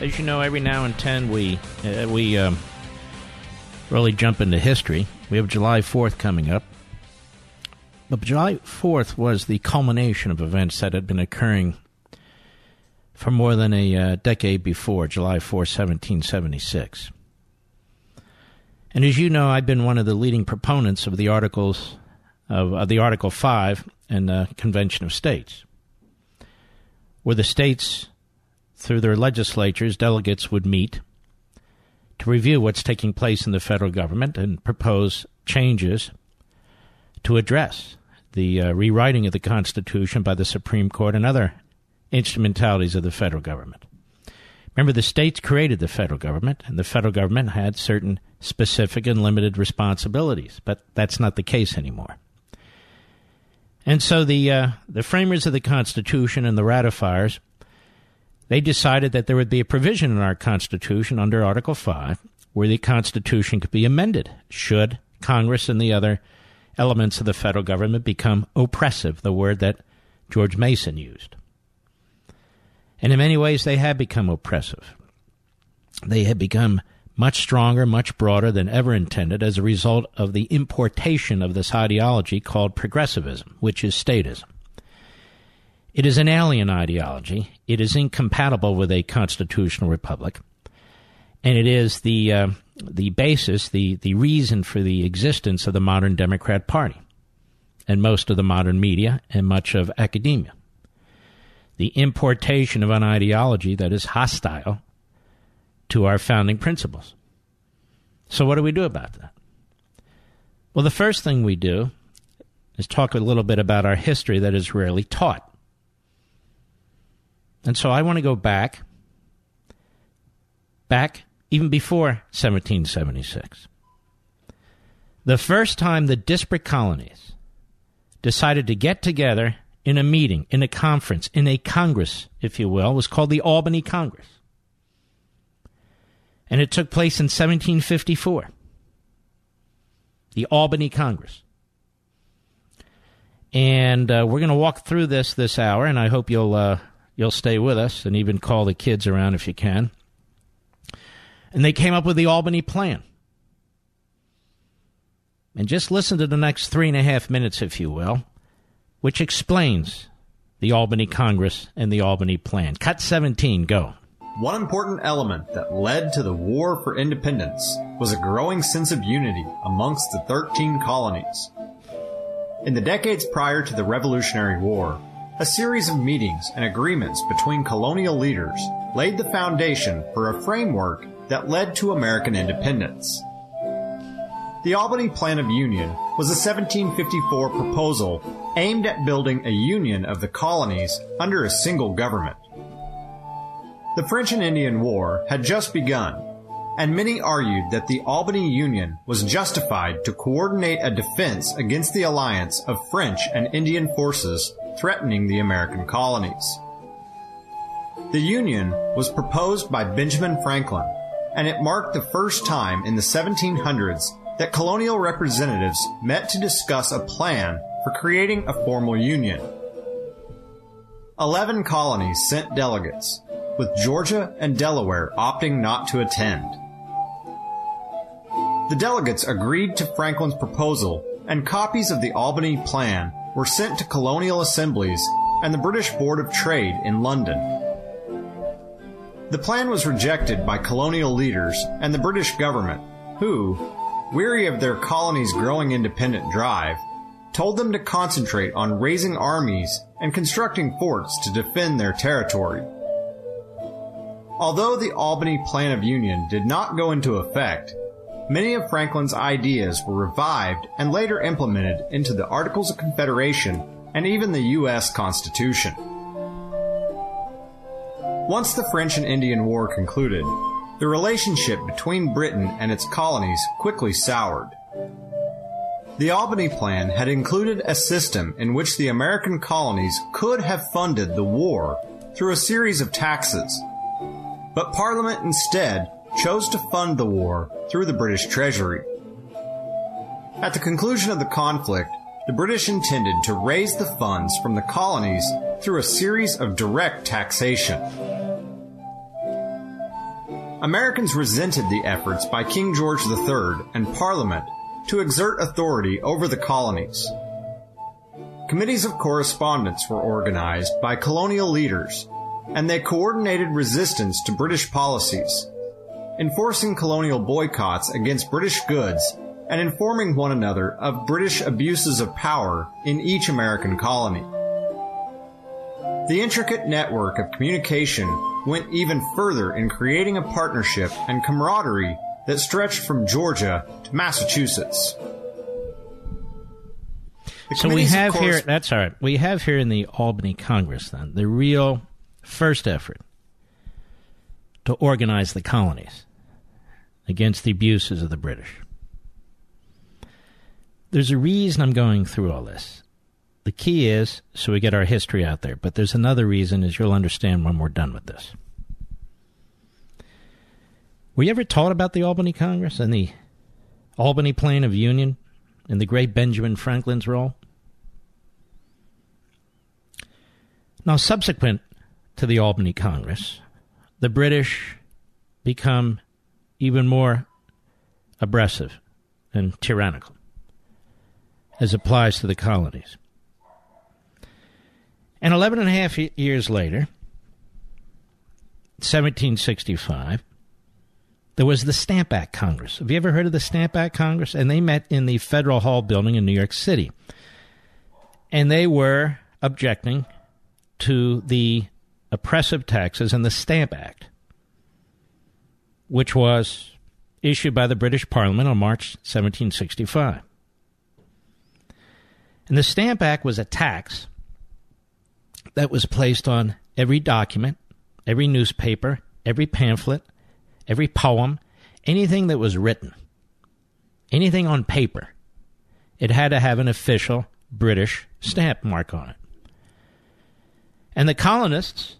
as you know, every now and then we uh, we um, really jump into history. We have July 4th coming up. But July 4th was the culmination of events that had been occurring for more than a uh, decade before, July 4, 1776. And as you know, I've been one of the leading proponents of the articles of, of the Article 5 and the Convention of States, where the states through their legislatures, delegates would meet to review what's taking place in the federal government and propose changes to address the uh, rewriting of the Constitution by the Supreme Court and other instrumentalities of the federal government. Remember, the states created the federal government, and the federal government had certain specific and limited responsibilities, but that's not the case anymore. And so the uh, the framers of the Constitution and the ratifiers they decided that there would be a provision in our Constitution under Article 5 where the Constitution could be amended should Congress and the other elements of the federal government become oppressive, the word that George Mason used. And in many ways, they have become oppressive. They have become much stronger, much broader than ever intended as a result of the importation of this ideology called progressivism, which is statism. It is an alien ideology. It is incompatible with a constitutional republic, and it is the uh, the basis, the the reason for the existence of the modern Democrat Party, and most of the modern media and much of academia. The importation of an ideology that is hostile to our founding principles. So, what do we do about that? Well, the first thing we do is talk a little bit about our history that is rarely taught. And so I want to go back, back even before 1776. The first time the disparate colonies decided to get together in a meeting, in a conference, in a congress, if you will, was called the Albany Congress. And it took place in 1754. The Albany Congress. And uh, we're going to walk through this this hour, and I hope you'll uh, you'll stay with us and even call the kids around if you can. And they came up with the Albany Plan. And just listen to the next three and a half minutes, if you will, which explains the Albany Congress and the Albany Plan. Cut 17, go. One important element that led to the War for Independence was a growing sense of unity amongst the 13 colonies. In the decades prior to the Revolutionary War, a series of meetings and agreements between colonial leaders laid the foundation for a framework that led to American independence. The Albany Plan of Union was a 1754 proposal aimed at building a union of the colonies under a single government. The French and Indian War had just begun, and many argued that the Albany Union was justified to coordinate a defense against the alliance of French and Indian forces threatening the American colonies. The Union was proposed by Benjamin Franklin, and it marked the first time in the 1700s that colonial representatives met to discuss a plan for creating a formal union. Eleven colonies sent delegates, with Georgia and Delaware opting not to attend. The delegates agreed to Franklin's proposal, and copies of the Albany Plan were sent to colonial assemblies and the British Board of Trade in London. The plan was rejected by colonial leaders and the British government, who, weary of their colony's growing independent drive, told them to concentrate on raising armies and constructing forts to defend their territory. Although the Albany Plan of Union did not go into effect, Many of Franklin's ideas were revived and later implemented into the Articles of Confederation and even the U.S. Constitution. Once the French and Indian War concluded, the relationship between Britain and its colonies quickly soured. The Albany Plan had included a system in which the American colonies could have funded the war through a series of taxes, but Parliament instead chose to fund the war through the British Treasury. At the conclusion of the conflict, the British intended to raise the funds from the colonies through a series of direct taxation. Americans resented the efforts by King George III and Parliament to exert authority over the colonies. Committees of correspondence were organized by colonial leaders, and they coordinated resistance to British policies, enforcing colonial boycotts against British goods and informing one another of British abuses of power in each American colony. The intricate network of communication went even further in creating a partnership and camaraderie that stretched from Georgia to Massachusetts. The so we have course- here, that's all right, we have here in the Albany Congress then the real first effort to organize the colonies against the abuses of the British. There's a reason I'm going through all this. The key is so we get our history out there, but there's another reason, as you'll understand when we're done with this. Were you ever taught about the Albany Congress and the Albany Plan of Union and the great Benjamin Franklin's role? Now, subsequent to the Albany Congress, the British become even more aggressive and tyrannical as applies to the colonies. And 11 and a half years later, 1765, there was the Stamp Act Congress. Have you ever heard of the Stamp Act Congress? And they met in the Federal Hall building in New York City. And they were objecting to the oppressive taxes and the Stamp Act, which was issued by the British Parliament on March 1765. And the Stamp Act was a tax that was placed on every document, every newspaper, every pamphlet, every poem, anything that was written, anything on paper, it had to have an official British stamp mark on it. And the colonists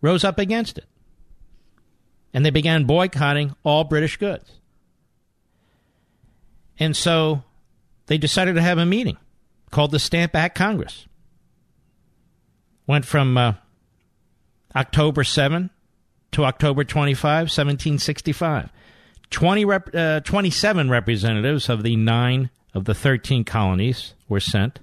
rose up against it. And they began boycotting all British goods. And so they decided to have a meeting called the Stamp Act Congress. Went from uh, October 7 to October 25, 1765. 20 rep, uh, 27 representatives of the nine of the 13 colonies were sent.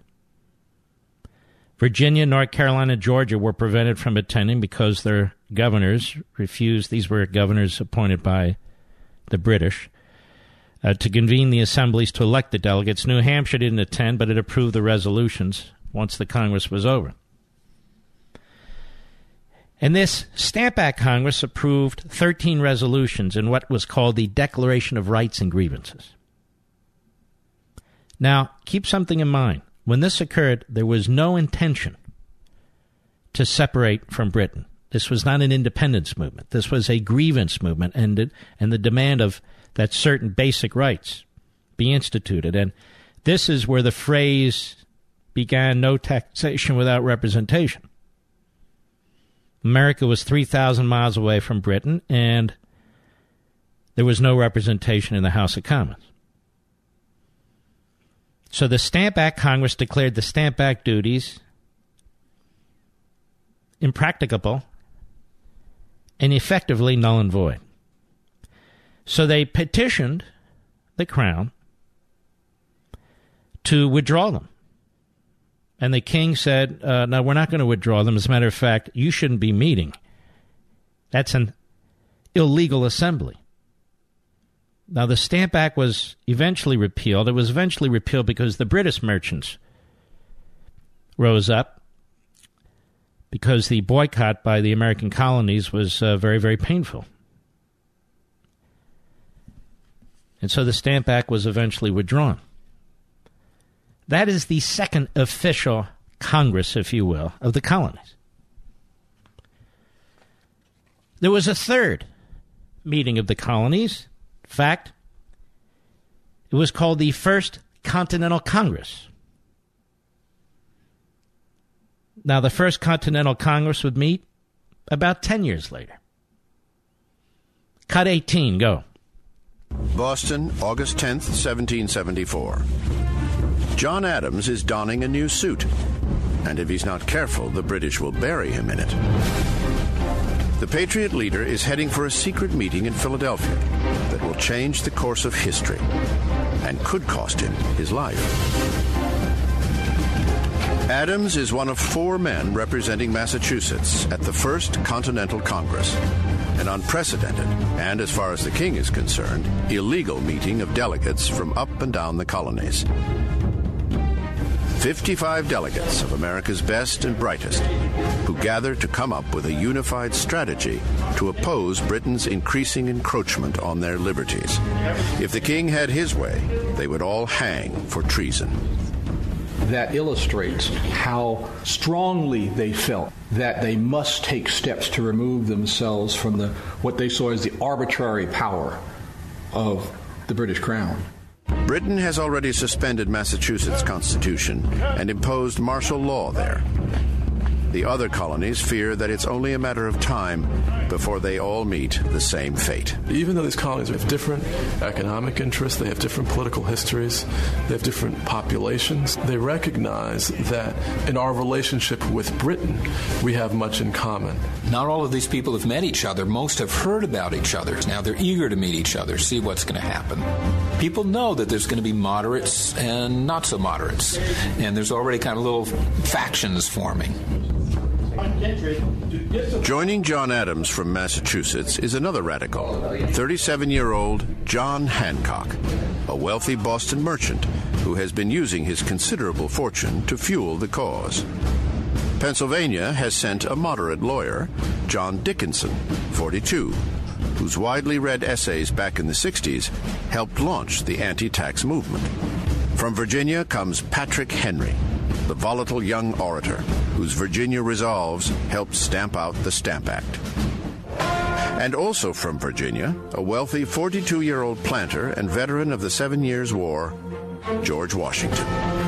Virginia, North Carolina, Georgia were prevented from attending because their governors refused. These were governors appointed by the British. Uh, to convene the assemblies to elect the delegates. New Hampshire didn't attend, but it approved the resolutions once the Congress was over. And this Stamp Act Congress approved 13 resolutions in what was called the Declaration of Rights and Grievances. Now, keep something in mind. When this occurred, there was no intention to separate from Britain. This was not an independence movement. This was a grievance movement and, and the demand of that certain basic rights be instituted. And this is where the phrase began no taxation without representation. America was 3,000 miles away from Britain, and there was no representation in the House of Commons. So the Stamp Act Congress declared the Stamp Act duties impracticable and effectively null and void. So they petitioned the Crown to withdraw them. And the king said, uh, No, we're not going to withdraw them. As a matter of fact, you shouldn't be meeting. That's an illegal assembly. Now, the Stamp Act was eventually repealed. It was eventually repealed because the British merchants rose up because the boycott by the American colonies was uh, very, very painful. And so the Stamp Act was eventually withdrawn. That is the second official Congress, if you will, of the colonies. There was a third meeting of the colonies. Fact, it was called the First Continental Congress. Now, the First Continental Congress would meet about 10 years later. Cut 18, go. Boston, August 10th, 1774. John Adams is donning a new suit, and if he's not careful, the British will bury him in it. The Patriot leader is heading for a secret meeting in Philadelphia that will change the course of history and could cost him his life. Adams is one of four men representing Massachusetts at the First Continental Congress, an unprecedented and, as far as the king is concerned, illegal meeting of delegates from up and down the colonies. 55 delegates of America's best and brightest who gather to come up with a unified strategy to oppose Britain's increasing encroachment on their liberties. If the king had his way, they would all hang for treason that illustrates how strongly they felt that they must take steps to remove themselves from the what they saw as the arbitrary power of the British Crown. Britain has already suspended Massachusetts' constitution and imposed martial law there. The other colonies fear that it's only a matter of time before they all meet the same fate. Even though these colonies have different economic interests, they have different political histories, they have different populations, they recognize that in our relationship with Britain, we have much in common. Not all of these people have met each other. Most have heard about each other. Now they're eager to meet each other, see what's going to happen. People know that there's going to be moderates and not so moderates, and there's already kind of little factions forming. Joining John Adams from Massachusetts is another radical, 37 year old John Hancock, a wealthy Boston merchant who has been using his considerable fortune to fuel the cause. Pennsylvania has sent a moderate lawyer, John Dickinson, 42, whose widely read essays back in the 60s helped launch the anti tax movement. From Virginia comes Patrick Henry, the volatile young orator whose Virginia resolves helped stamp out the Stamp Act. And also from Virginia, a wealthy 42 year old planter and veteran of the Seven Years' War, George Washington.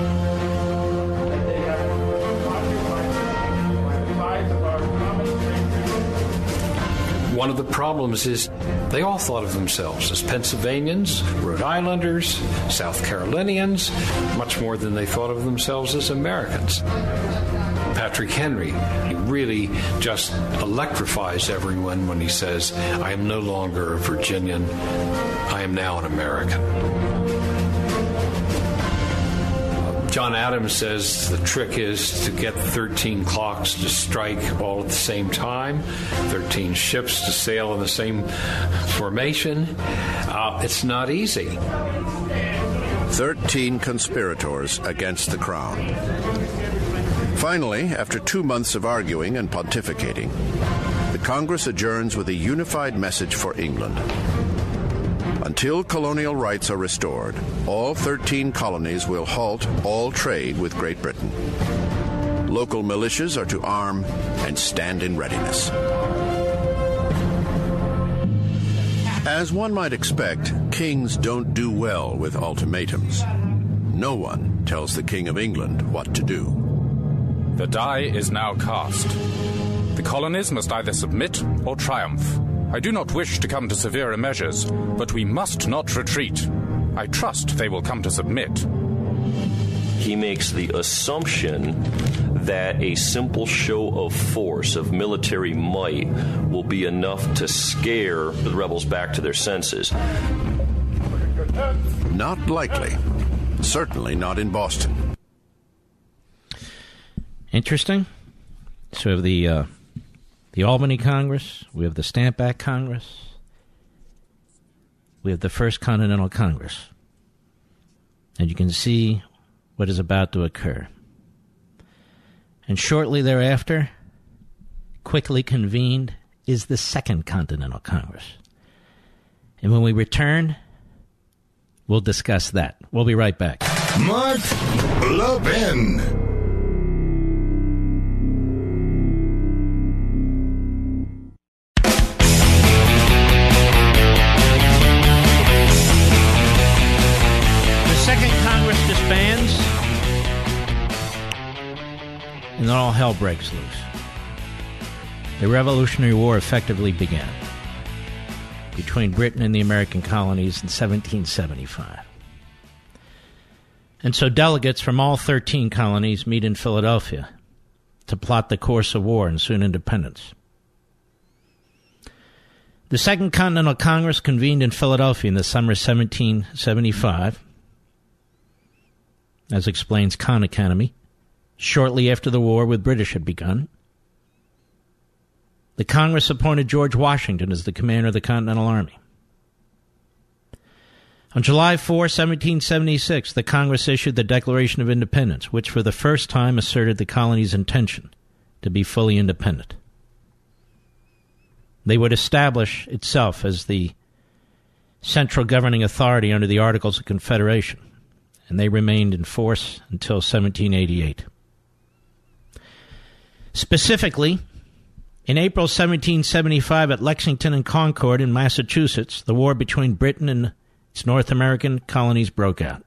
One of the problems is they all thought of themselves as Pennsylvanians, Rhode Islanders, South Carolinians, much more than they thought of themselves as Americans. Patrick Henry He really just electrifies everyone when he says, I am no longer a Virginian, I am now an American. John Adams says the trick is to get 13 clocks to strike all at the same time, 13 ships to sail in the same formation. Uh, it's not easy. 13 conspirators against the crown. Finally, after two months of arguing and pontificating, the Congress adjourns with a unified message for England. Until colonial rights are restored, all 13 colonies will halt all trade with Great Britain. Local militias are to arm and stand in readiness. As one might expect, kings don't do well with ultimatums. No one tells the King of England what to do. The die is now cast. The colonies must either submit or triumph. I do not wish to come to severer measures, but we must not retreat. I trust they will come to submit. He makes the assumption that a simple show of force, of military might, will be enough to scare the rebels back to their senses. Not likely. Certainly not in Boston. Interesting. So we have the uh, the Albany Congress, we have the Stamp Act Congress, we have the First Continental Congress. And you can see what is about to occur. And shortly thereafter, quickly convened, is the Second Continental Congress. And when we return, we'll discuss that. We'll be right back. Mark Levin. Hell breaks loose. The Revolutionary War effectively began between Britain and the American colonies in 1775. And so delegates from all 13 colonies meet in Philadelphia to plot the course of war and soon independence. The Second Continental Congress convened in Philadelphia in the summer of 1775, as explains Khan Academy, shortly after the war with British had begun. The Congress appointed George Washington as the commander of the Continental Army. On July 4, 1776, the Congress issued the Declaration of Independence, which for the first time asserted the colony's intention to be fully independent. They would establish itself as the central governing authority under the Articles of Confederation, and they remained in force until 1788. Specifically, in April 1775 at Lexington and Concord in Massachusetts, the war between Britain and its North American colonies broke out.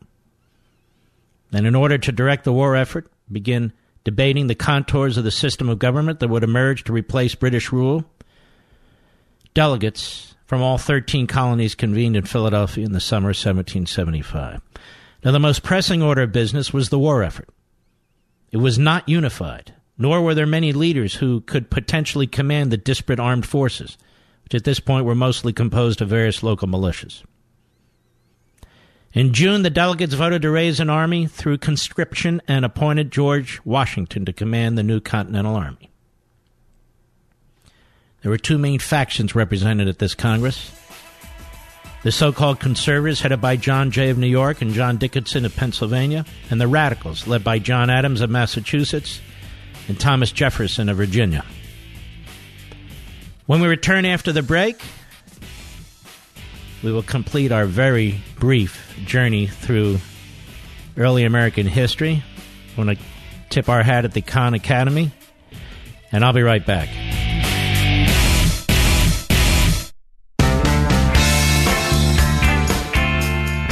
And in order to direct the war effort, begin debating the contours of the system of government that would emerge to replace British rule, delegates from all 13 colonies convened in Philadelphia in the summer of 1775. Now, the most pressing order of business was the war effort. It was not unified, nor were there many leaders who could potentially command the disparate armed forces, which at this point were mostly composed of various local militias. In June, the delegates voted to raise an army through conscription and appointed George Washington to command the new Continental Army. There were two main factions represented at this Congress. The so called conservatives, headed by John Jay of New York and John Dickinson of Pennsylvania, and the radicals, led by John Adams of Massachusetts and Thomas Jefferson of Virginia. When we return after the break, we will complete our very brief journey through early American history. I want to tip our hat at the Khan Academy, and I'll be right back.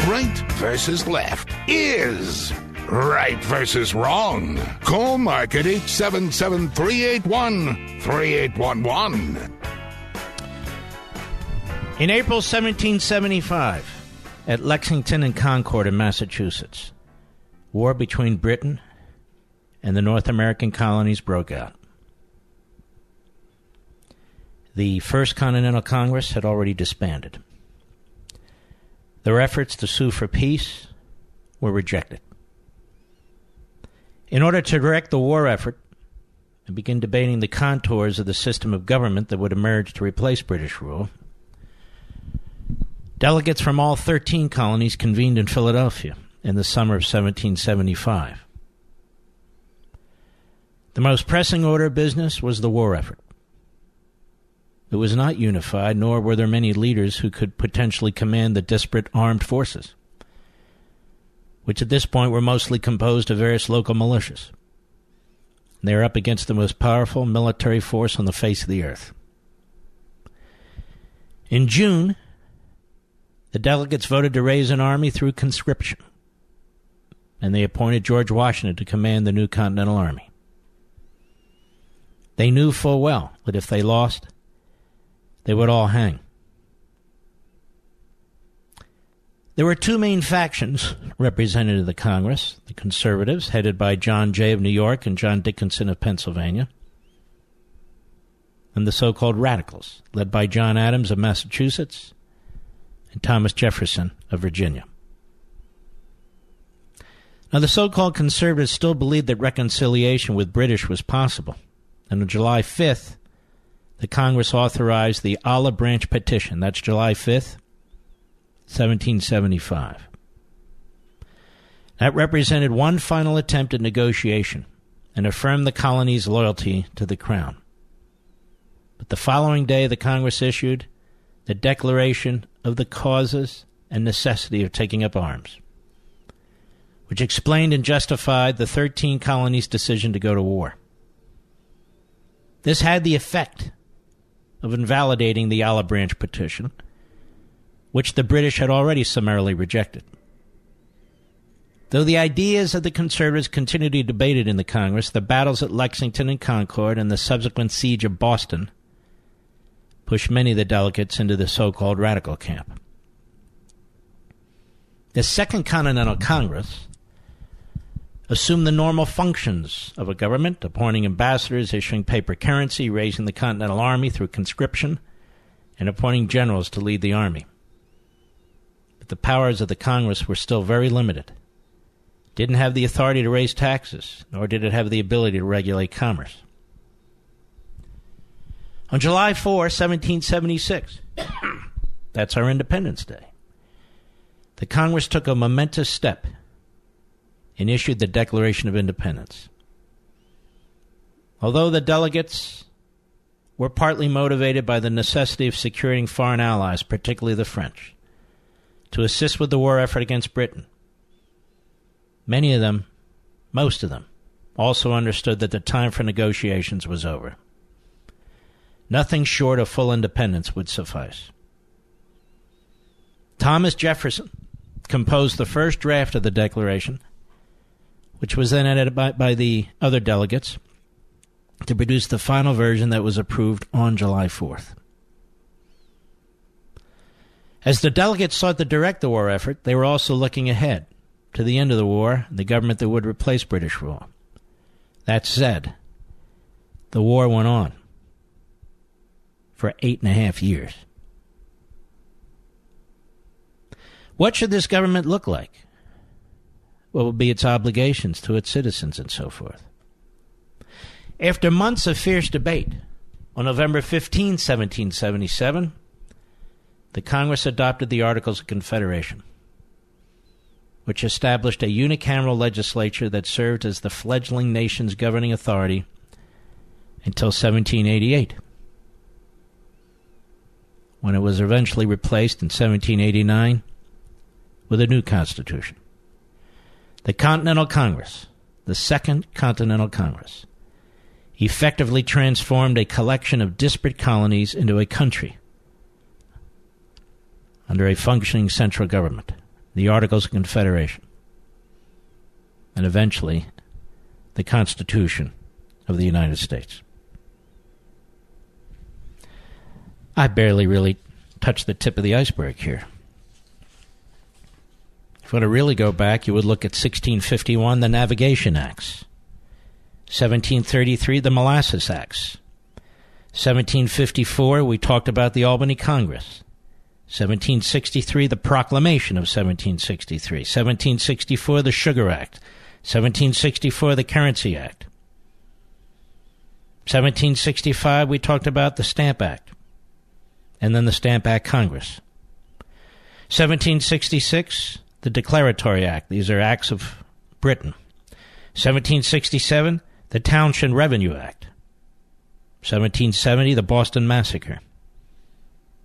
Right versus left is right versus wrong. Call Mark at 877 381 3811. In April 1775, at Lexington and Concord in Massachusetts, war between Britain and the North American colonies broke out. The First Continental Congress had already disbanded. Their efforts to sue for peace were rejected. In order to direct the war effort and begin debating the contours of the system of government that would emerge to replace British rule, Delegates from all 13 colonies convened in Philadelphia in the summer of 1775. The most pressing order of business was the war effort. It was not unified, nor were there many leaders who could potentially command the disparate armed forces, which at this point were mostly composed of various local militias. They are up against the most powerful military force on the face of the earth. In June, the delegates voted to raise an army through conscription, and they appointed George Washington to command the new Continental Army. They knew full well that if they lost, they would all hang. There were two main factions represented in the Congress the conservatives, headed by John Jay of New York and John Dickinson of Pennsylvania, and the so called radicals, led by John Adams of Massachusetts and Thomas Jefferson of Virginia. Now, the so called conservatives still believed that reconciliation with British was possible, and on July 5th, the Congress authorized the Olive Branch Petition. That's July 5th, 1775. That represented one final attempt at negotiation and affirmed the colony's loyalty to the Crown. But the following day, the Congress issued the Declaration of the Causes and Necessity of Taking Up Arms, which explained and justified the 13 colonies' decision to go to war. This had the effect of invalidating the Olive Branch petition, which the British had already summarily rejected. Though the ideas of the conservatives continued to be debated in the Congress, the battles at Lexington and Concord and the subsequent siege of Boston pushed many of the delegates into the so called radical camp. The Second Continental Congress assumed the normal functions of a government, appointing ambassadors, issuing paper currency, raising the Continental Army through conscription, and appointing generals to lead the army. The powers of the Congress were still very limited didn't have the authority to raise taxes, nor did it have the ability to regulate commerce. On July 4, 1776, that's our Independence Day, the Congress took a momentous step and issued the Declaration of Independence. Although the delegates were partly motivated by the necessity of securing foreign allies, particularly the French, to assist with the war effort against Britain, Many of them, most of them, also understood that the time for negotiations was over. Nothing short of full independence would suffice. Thomas Jefferson composed the first draft of the Declaration, which was then edited by, by the other delegates to produce the final version that was approved on July 4th. As the delegates sought to direct the war effort, they were also looking ahead to the end of the war, and the government that would replace British rule. That said, the war went on for eight and a half years. What should this government look like? What would be its obligations to its citizens and so forth? After months of fierce debate, on November 15, 1777, the Congress adopted the Articles of Confederation which established a unicameral legislature that served as the fledgling nation's governing authority until 1788, when it was eventually replaced in 1789 with a new constitution. The Continental Congress, the Second Continental Congress, effectively transformed a collection of disparate colonies into a country under a functioning central government the Articles of Confederation, and eventually the Constitution of the United States. I barely really touched the tip of the iceberg here. If you want to really go back, you would look at 1651, the Navigation Acts, 1733, the Molasses Acts, 1754, we talked about the Albany Congress. 1763, the Proclamation of 1763. 1764, the Sugar Act. 1764, the Currency Act. 1765, we talked about the Stamp Act. And then the Stamp Act Congress. 1766, the Declaratory Act. These are acts of Britain. 1767, the Townshend Revenue Act. 1770, the Boston Massacre.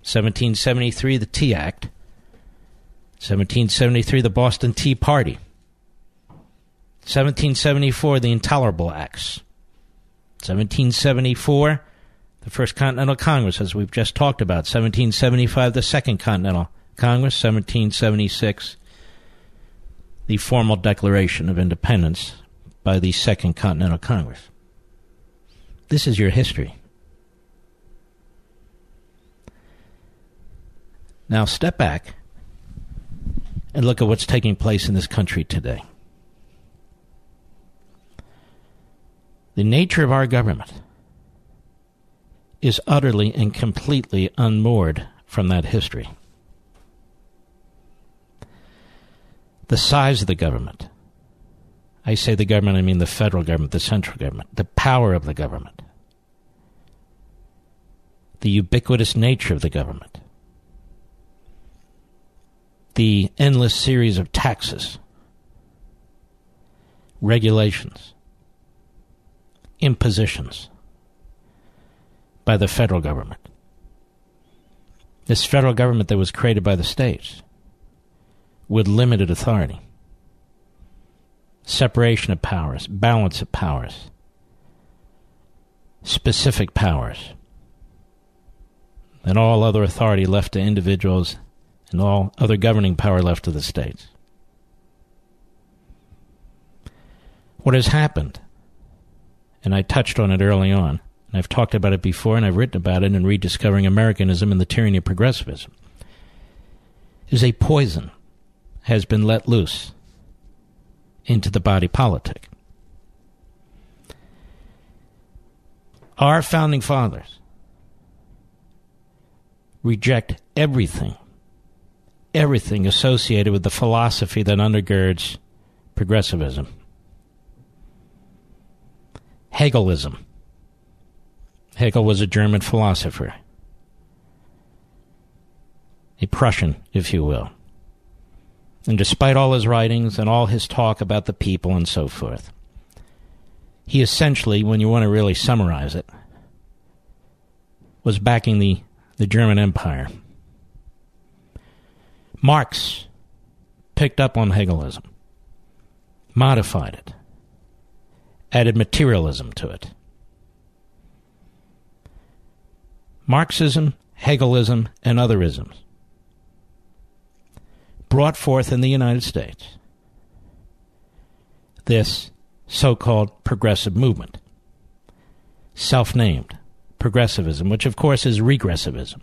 1773, the Tea Act. 1773, the Boston Tea Party. 1774, the Intolerable Acts. 1774, the First Continental Congress, as we've just talked about. 1775, the Second Continental Congress. 1776, the formal Declaration of Independence by the Second Continental Congress. This is your history. Now, step back and look at what's taking place in this country today. The nature of our government is utterly and completely unmoored from that history. The size of the government, I say the government, I mean the federal government, the central government, the power of the government, the ubiquitous nature of the government, the endless series of taxes, regulations, impositions by the federal government. This federal government that was created by the states with limited authority, separation of powers, balance of powers, specific powers, and all other authority left to individuals and all other governing power left to the states. What has happened, and I touched on it early on, and I've talked about it before, and I've written about it in Rediscovering Americanism and the Tyranny of Progressivism, is a poison has been let loose into the body politic. Our founding fathers reject everything, everything associated with the philosophy that undergirds progressivism. Hegelism. Hegel was a German philosopher, a Prussian, if you will. And despite all his writings and all his talk about the people and so forth, he essentially, when you want to really summarize it, was backing the, the German Empire. Marx picked up on Hegelism, modified it, added materialism to it. Marxism, Hegelism, and other isms brought forth in the United States this so called progressive movement, self named progressivism, which of course is regressivism.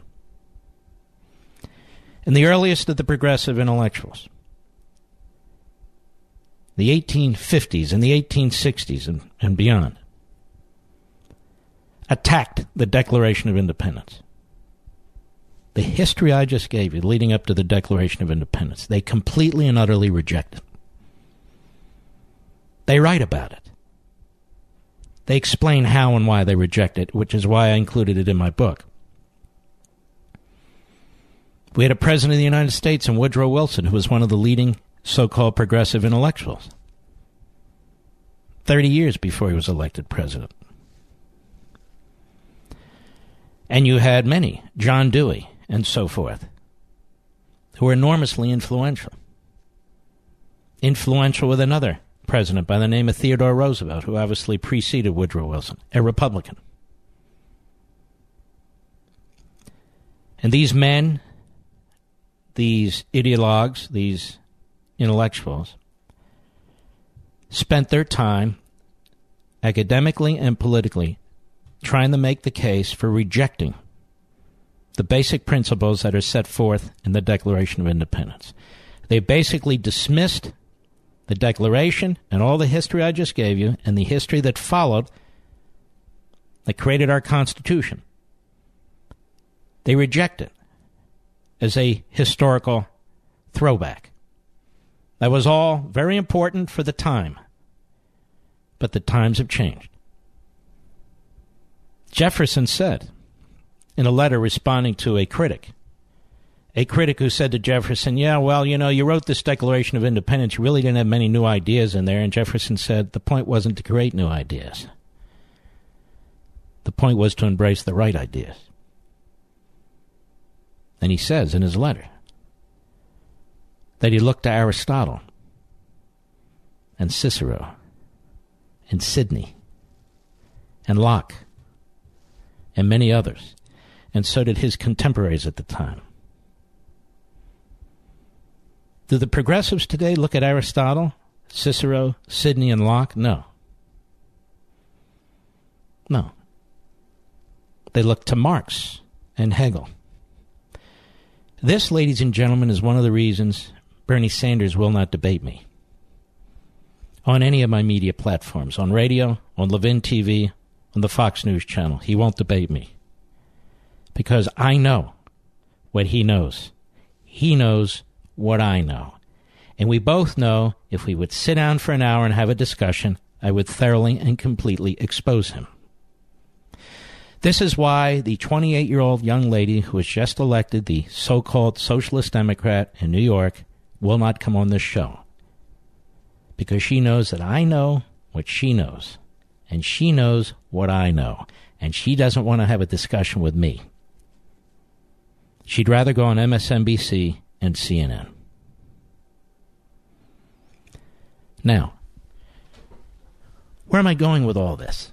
And the earliest of the progressive intellectuals, the 1850s and the 1860s and, and beyond, attacked the Declaration of Independence. The history I just gave you leading up to the Declaration of Independence, they completely and utterly reject it. They write about it. They explain how and why they reject it, which is why I included it in my book. We had a president of the United States in Woodrow Wilson who was one of the leading so called progressive intellectuals. 30 years before he was elected president. And you had many, John Dewey and so forth, who were enormously influential. Influential with another president by the name of Theodore Roosevelt, who obviously preceded Woodrow Wilson, a Republican. And these men, these ideologues, these intellectuals, spent their time academically and politically trying to make the case for rejecting the basic principles that are set forth in the Declaration of Independence. They basically dismissed the Declaration and all the history I just gave you and the history that followed that created our Constitution. They reject it as a historical throwback. That was all very important for the time, but the times have changed. Jefferson said in a letter responding to a critic a critic who said to Jefferson, Yeah, well, you know, you wrote this Declaration of Independence. You really didn't have many new ideas in there. And Jefferson said, The point wasn't to create new ideas, the point was to embrace the right ideas. And he says in his letter that he looked to Aristotle and Cicero and Sidney and Locke and many others, and so did his contemporaries at the time. Do the progressives today look at Aristotle, Cicero, Sidney, and Locke? No. No. They look to Marx and Hegel. This, ladies and gentlemen, is one of the reasons Bernie Sanders will not debate me on any of my media platforms, on radio, on Levin TV, on the Fox News channel. He won't debate me because I know what he knows. He knows what I know. And we both know if we would sit down for an hour and have a discussion, I would thoroughly and completely expose him. This is why the 28 year old young lady who was just elected the so called Socialist Democrat in New York will not come on this show. Because she knows that I know what she knows, and she knows what I know, and she doesn't want to have a discussion with me. She'd rather go on MSNBC and CNN. Now, where am I going with all this?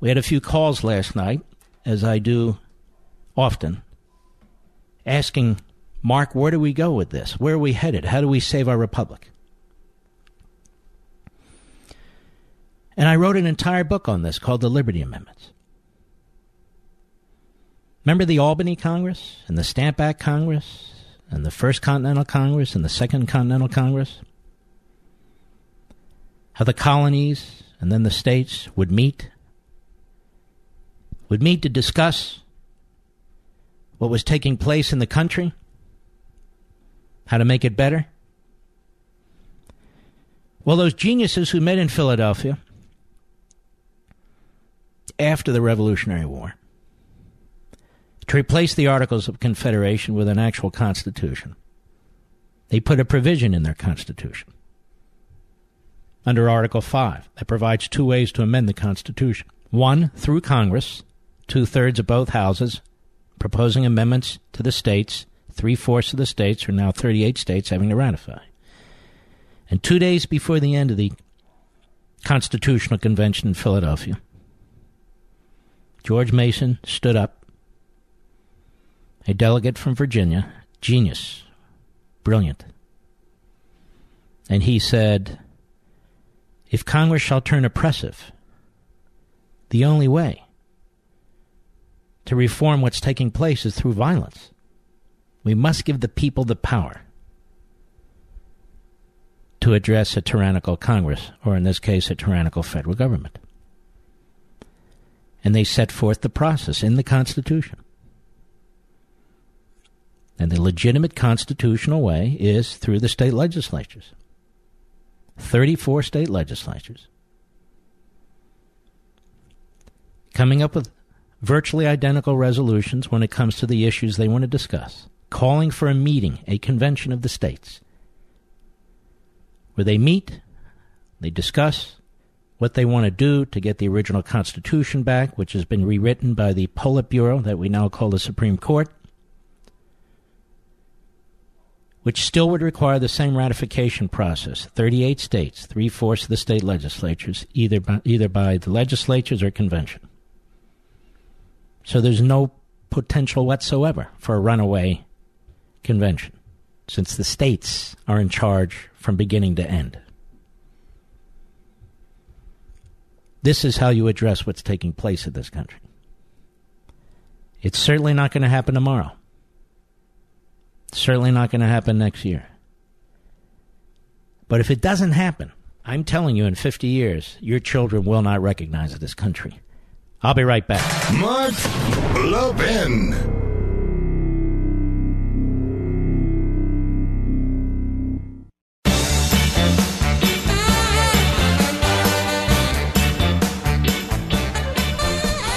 We had a few calls last night, as I do often, asking, Mark, where do we go with this? Where are we headed? How do we save our republic? And I wrote an entire book on this called The Liberty Amendments. Remember the Albany Congress and the Stamp Act Congress and the First Continental Congress and the Second Continental Congress? How the colonies and then the states would meet, would meet to discuss what was taking place in the country, how to make it better. Well, those geniuses who met in Philadelphia after the Revolutionary War to replace the Articles of Confederation with an actual constitution. They put a provision in their constitution under Article 5 that provides two ways to amend the Constitution. One, through Congress, two thirds of both houses proposing amendments to the states, three fourths of the states, or now 38 states, having to ratify. And two days before the end of the Constitutional Convention in Philadelphia, George Mason stood up, a delegate from Virginia, genius, brilliant. And he said, If Congress shall turn oppressive, the only way to reform what's taking place is through violence. We must give the people the power to address a tyrannical Congress, or in this case, a tyrannical federal government and they set forth the process in the Constitution. And the legitimate constitutional way is through the state legislatures. 34 state legislatures. Coming up with virtually identical resolutions when it comes to the issues they want to discuss. Calling for a meeting, a convention of the states, where they meet, they discuss, what they want to do to get the original Constitution back, which has been rewritten by the Politburo that we now call the Supreme Court, which still would require the same ratification process 38 states, three fourths of the state legislatures, either by, either by the legislatures or convention. So there's no potential whatsoever for a runaway convention, since the states are in charge from beginning to end. This is how you address what's taking place in this country. It's certainly not going to happen tomorrow. It's certainly not going to happen next year. But if it doesn't happen, I'm telling you, in 50 years, your children will not recognize this country. I'll be right back. Mark Levin.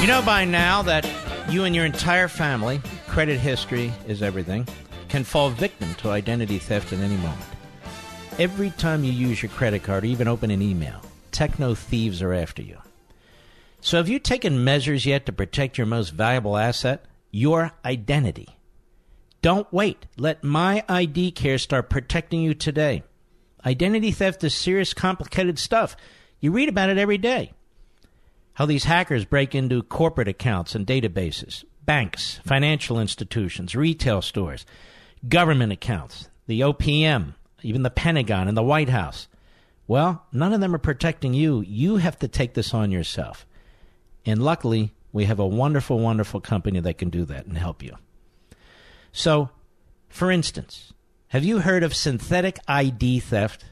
You know by now that you and your entire family, credit history is everything, can fall victim to identity theft at any moment. Every time you use your credit card or even open an email, techno thieves are after you. So have you taken measures yet to protect your most valuable asset, your identity? Don't wait. Let My ID Care start protecting you today. Identity theft is serious, complicated stuff. You read about it every day how these hackers break into corporate accounts and databases, banks, financial institutions, retail stores, government accounts, the OPM, even the Pentagon and the White House. Well, none of them are protecting you. You have to take this on yourself. And luckily, we have a wonderful, wonderful company that can do that and help you. So, for instance, have you heard of synthetic ID theft?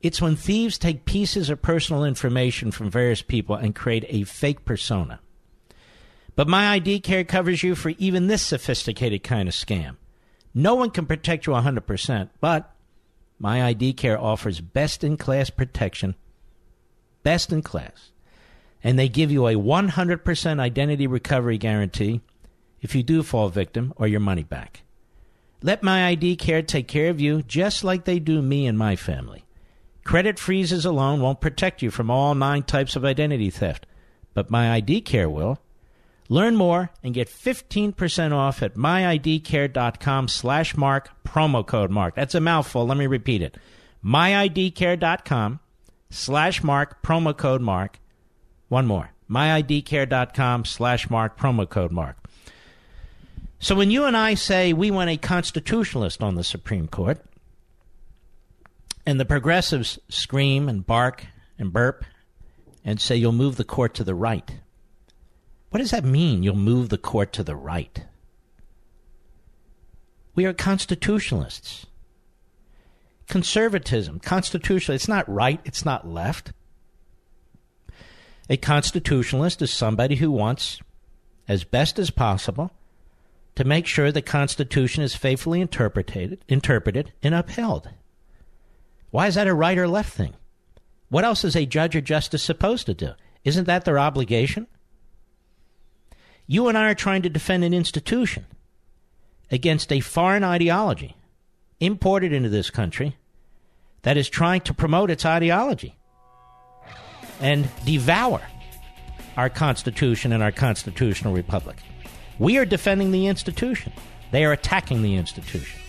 It's when thieves take pieces of personal information from various people and create a fake persona. But my ID care covers you for even this sophisticated kind of scam. No one can protect you 100%, but my ID care offers best in class protection. Best in class. And they give you a 100% identity recovery guarantee if you do fall victim or your money back. Let my ID care take care of you just like they do me and my family. Credit freezes alone won't protect you from all nine types of identity theft, but My ID Care will. Learn more and get 15% off at myidcare.com slash mark, promo code mark. That's a mouthful. Let me repeat it. myidcare.com slash mark, promo code mark. One more. myidcare.com slash mark, promo code mark. So when you and I say we want a constitutionalist on the Supreme Court, and the progressives scream and bark and burp and say you'll move the court to the right. What does that mean, you'll move the court to the right? We are constitutionalists. Conservatism, constitutional, it's not right, it's not left. A constitutionalist is somebody who wants, as best as possible, to make sure the Constitution is faithfully interpreted, interpreted and upheld. Why is that a right or left thing? What else is a judge or justice supposed to do? Isn't that their obligation? You and I are trying to defend an institution against a foreign ideology imported into this country that is trying to promote its ideology and devour our Constitution and our constitutional republic. We are defending the institution. They are attacking the institution.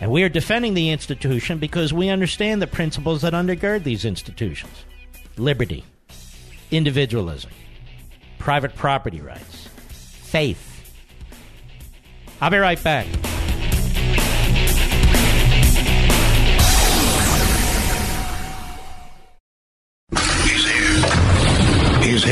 And we are defending the institution because we understand the principles that undergird these institutions liberty, individualism, private property rights, faith. I'll be right back.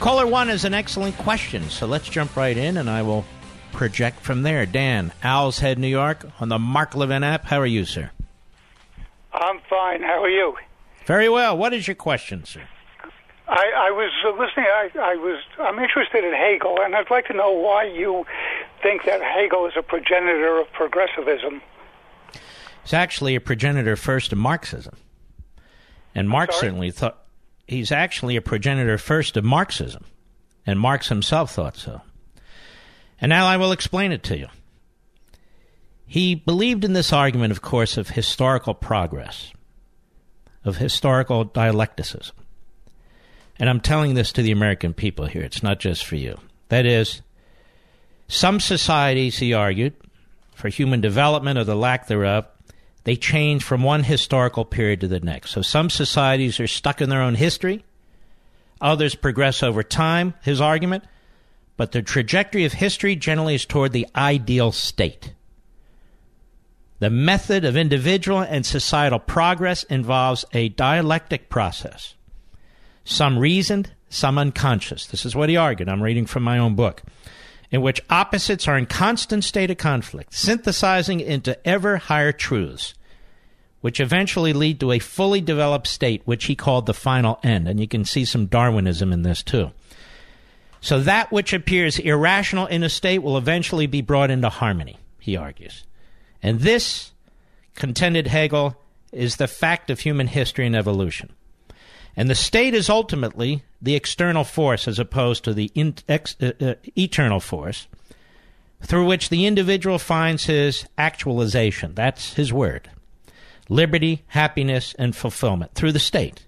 Caller 1 is an excellent question, so let's jump right in and I will project from there. Dan, Owl's Head, New York, on the Mark Levin app. How are you, sir? I'm fine. How are you? Very well. What is your question, sir? I, I was listening. I, I was. I'm interested in Hegel, and I'd like to know why you think that Hegel is a progenitor of progressivism. He's actually a progenitor first of Marxism, and Marx certainly thought he's actually a progenitor first of Marxism, and Marx himself thought so. And now I will explain it to you. He believed in this argument, of course, of historical progress, of historical dialecticism. And I'm telling this to the American people here, it's not just for you. That is, some societies, he argued, for human development or the lack thereof, they change from one historical period to the next. So some societies are stuck in their own history, others progress over time, his argument, but the trajectory of history generally is toward the ideal state. The method of individual and societal progress involves a dialectic process, some reasoned, some unconscious. This is what he argued. I'm reading from my own book. In which opposites are in constant state of conflict, synthesizing into ever higher truths, which eventually lead to a fully developed state, which he called the final end. And you can see some Darwinism in this too. So that which appears irrational in a state will eventually be brought into harmony, he argues. And this, contended Hegel, is the fact of human history and evolution. And the state is ultimately the external force as opposed to the in, ex, uh, uh, eternal force through which the individual finds his actualization. That's his word. Liberty, happiness, and fulfillment through the state.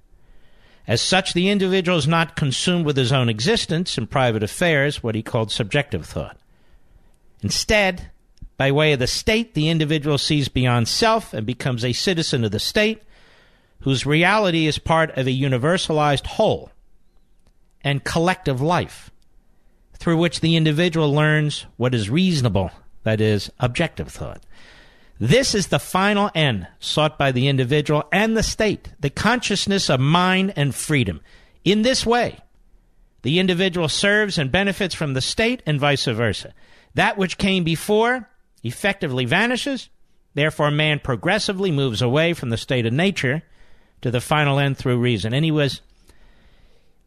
As such, the individual is not consumed with his own existence and private affairs, what he called subjective thought. Instead, by way of the state, the individual sees beyond self and becomes a citizen of the state, whose reality is part of a universalized whole and collective life, through which the individual learns what is reasonable, that is, objective thought. This is the final end sought by the individual and the state, the consciousness of mind and freedom. In this way, the individual serves and benefits from the state and vice versa. That which came before effectively vanishes, therefore, man progressively moves away from the state of nature to the final end through reason. And he was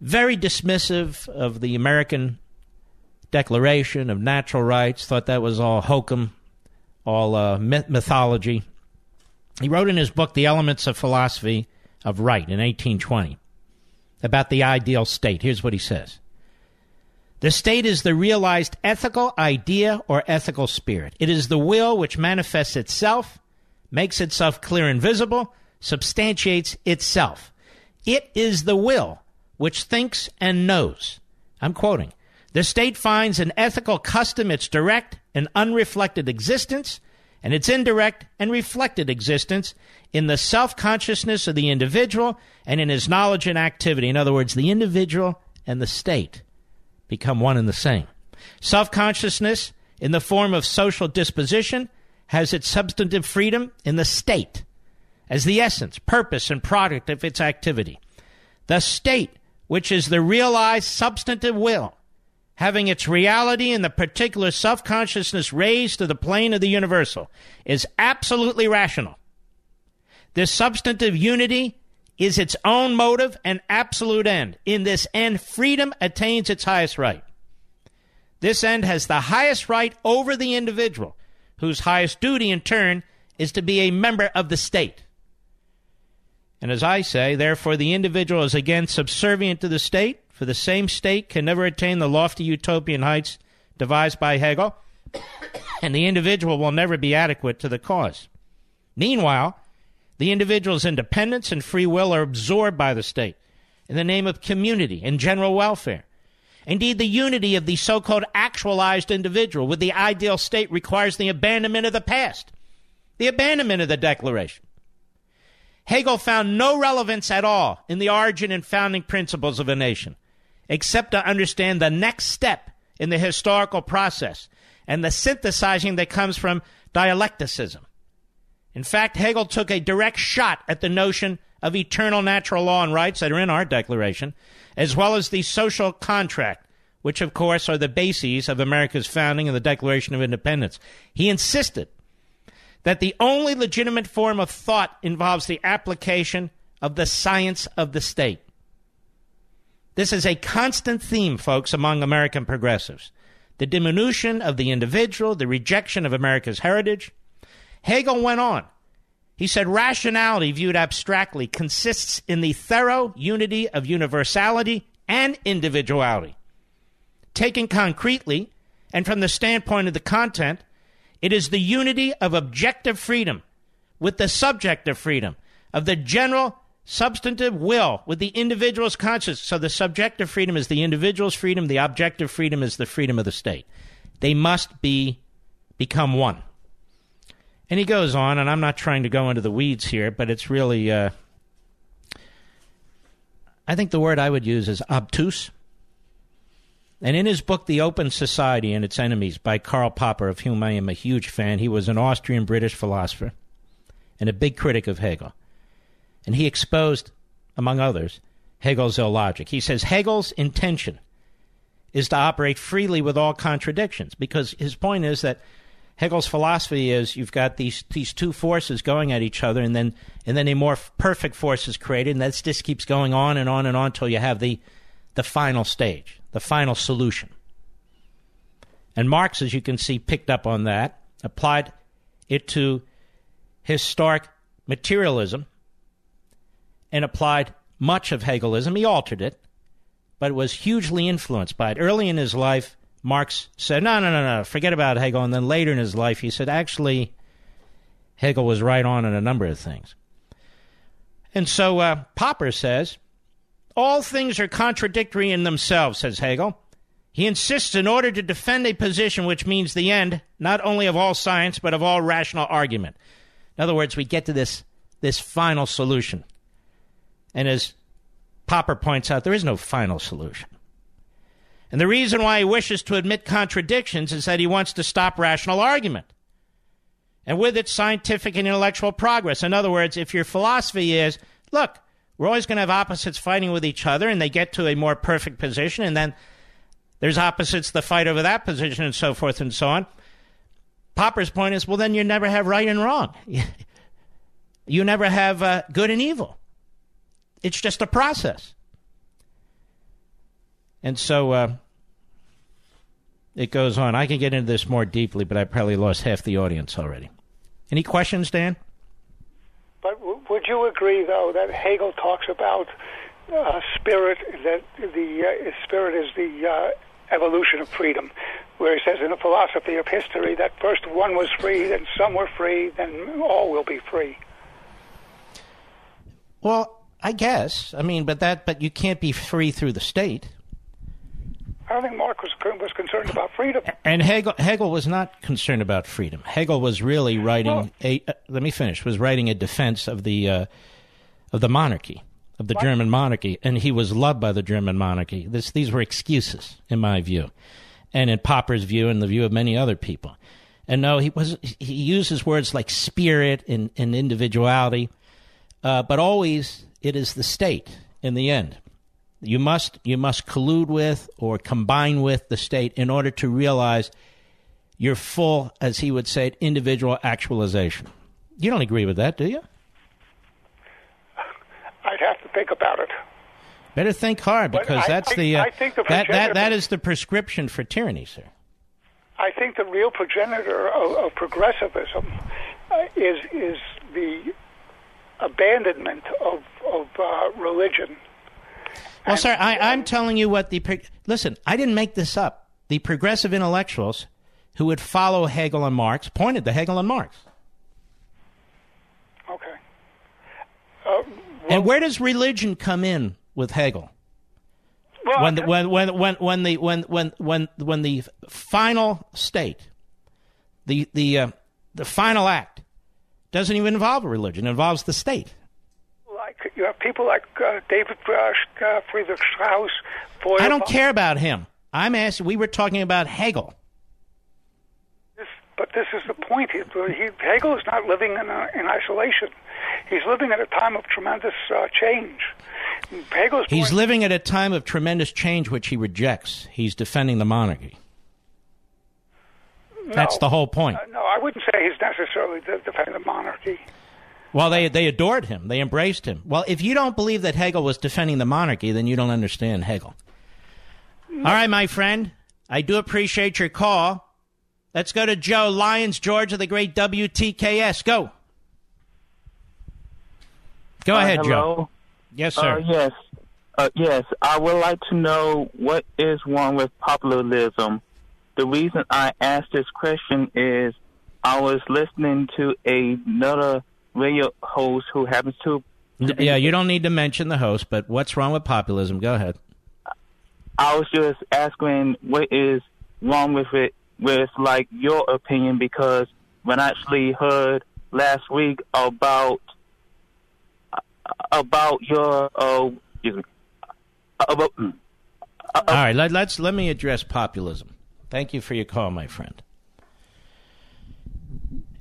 very dismissive of the American Declaration of Natural Rights, thought that was all hokum, all uh, myth- mythology. He wrote in his book, The Elements of Philosophy of Right, in 1820, about the ideal state. Here's what he says The state is the realized ethical idea or ethical spirit. It is the will which manifests itself, makes itself clear and visible, substantiates itself. It is the will which thinks and knows. I'm quoting. The state finds an ethical custom its direct and unreflected existence, and its indirect and reflected existence in the self consciousness of the individual and in his knowledge and activity. In other words, the individual and the state become one and the same. Self consciousness in the form of social disposition has its substantive freedom in the state as the essence, purpose, and product of its activity. The state, which is the realized substantive will, having its reality in the particular self consciousness raised to the plane of the universal, is absolutely rational. This substantive unity is its own motive and absolute end. In this end, freedom attains its highest right. This end has the highest right over the individual, whose highest duty, in turn, is to be a member of the state. And as I say, therefore, the individual is again subservient to the state, for the same state can never attain the lofty utopian heights devised by Hegel, and the individual will never be adequate to the cause. Meanwhile, the individual's independence and free will are absorbed by the state in the name of community and general welfare. Indeed, the unity of the so called actualized individual with the ideal state requires the abandonment of the past, the abandonment of the Declaration. Hegel found no relevance at all in the origin and founding principles of a nation, except to understand the next step in the historical process and the synthesizing that comes from dialecticism. In fact, Hegel took a direct shot at the notion of eternal natural law and rights that are in our Declaration, as well as the social contract, which, of course, are the bases of America's founding and the Declaration of Independence. He insisted that the only legitimate form of thought involves the application of the science of the state. This is a constant theme, folks, among American progressives the diminution of the individual, the rejection of America's heritage. Hegel went on. He said rationality viewed abstractly consists in the thorough unity of universality and individuality. Taken concretely, and from the standpoint of the content, it is the unity of objective freedom with the subjective freedom, of the general substantive will with the individual's conscience. So the subjective freedom is the individual's freedom, the objective freedom is the freedom of the state. They must be become one. And he goes on, and I'm not trying to go into the weeds here, but it's really, uh, I think the word I would use is obtuse. And in his book, The Open Society and Its Enemies, by Karl Popper, of whom I am a huge fan, he was an Austrian British philosopher and a big critic of Hegel. And he exposed, among others, Hegel's illogic. He says Hegel's intention is to operate freely with all contradictions because his point is that Hegel's philosophy is you've got these these two forces going at each other, and then and then a more perfect force is created, and that just keeps going on and on and on until you have the the final stage, the final solution. And Marx, as you can see, picked up on that, applied it to historic materialism, and applied much of Hegelism. He altered it, but was hugely influenced by it. Early in his life, Marx said, no, no, no, no, forget about Hegel. And then later in his life, he said, actually, Hegel was right on in a number of things. And so uh, Popper says, all things are contradictory in themselves, says Hegel. He insists in order to defend a position which means the end, not only of all science, but of all rational argument. In other words, we get to this, this final solution. And as Popper points out, there is no final solution. And the reason why he wishes to admit contradictions is that he wants to stop rational argument. And with it, scientific and intellectual progress. In other words, if your philosophy is, look, we're always going to have opposites fighting with each other and they get to a more perfect position, and then there's opposites that fight over that position and so forth and so on. Popper's point is, well, then you never have right and wrong. you never have uh, good and evil. It's just a process. And so uh, it goes on. I can get into this more deeply, but I probably lost half the audience already. Any questions, Dan? But would you agree, though, that Hegel talks about uh, spirit, that the uh, spirit is the uh, evolution of freedom, where he says in the philosophy of history that first one was free, then some were free, then all will be free? Well, I guess. I mean, but that, but you can't be free through the state. I don't think Marx was was concerned about freedom. And Hegel, Hegel was not concerned about freedom. Hegel was really writing Well- a. Uh, let me finish. Was writing a defense of the uh, of the monarchy, of the German monarchy, and he was loved by the German monarchy. This, these were excuses, in my view, and in Popper's view, and the view of many other people. And no, he was. He uses words like spirit and, and individuality, uh, but always it is the state in the end. You must you must collude with or combine with the state in order to realize your full, as he would say, individual actualization. You don't agree with that, do you? I'd have to think about it. Better think hard because I- that's I- the uh, I think the that, that that progenitor- the prescription for tyranny, sir. I think the real progenitor of, of progressivism uh, is is the abandonment of of uh, religion. Well, sir, I, I'm telling you what the listen. I didn't make this up. The progressive intellectuals who would follow Hegel and Marx pointed to Hegel and Marx. Okay. Uh, And where does religion come in with Hegel? well, when the, when when when when the when when when when the final state, the the uh, the final act, doesn't even involve a religion; it involves the state. You have people like uh, David uh, Friedrich Strauss. Feuerbach. I don't care about him. I'm asking. We were talking about Hegel. This, but this is the point. He, he, Hegel is not living in, a, in isolation. He's living at a time of tremendous uh, change. Hegel's He's born- living at a time of tremendous change, which he rejects. He's defending the monarchy. No, That's the whole point. Uh, no, I wouldn't say he's necessarily defending the monarchy. Well, they they adored him. They embraced him. Well, if you don't believe that Hegel was defending the monarchy, then you don't understand Hegel. All right, my friend. I do appreciate your call. Let's go to Joe Lyons, Georgia, the great WTKS. Go. Go Uh, ahead, hello? Joe. Yes, sir. Uh, yes. Uh, yes, I would like to know what is wrong with populism. The reason I asked this question is I was listening to another radio host who happens to. yeah, you don't need to mention the host, but what's wrong with populism? Go ahead. I was just asking what is wrong with it, with like your opinion, because when I actually heard last week about about your uh, excuse me, about All right, let, let's let me address populism. Thank you for your call, my friend.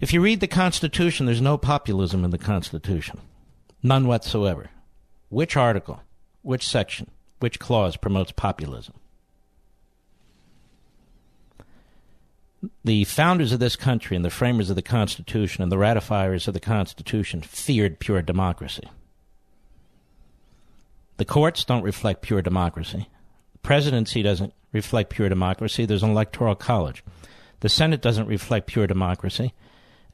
If you read the Constitution, there's no populism in the Constitution, none whatsoever. Which article, which section, which clause promotes populism? The founders of this country and the framers of the Constitution and the ratifiers of the Constitution feared pure democracy. The courts don't reflect pure democracy. The presidency doesn't reflect pure democracy. There's an electoral college. The Senate doesn't reflect pure democracy.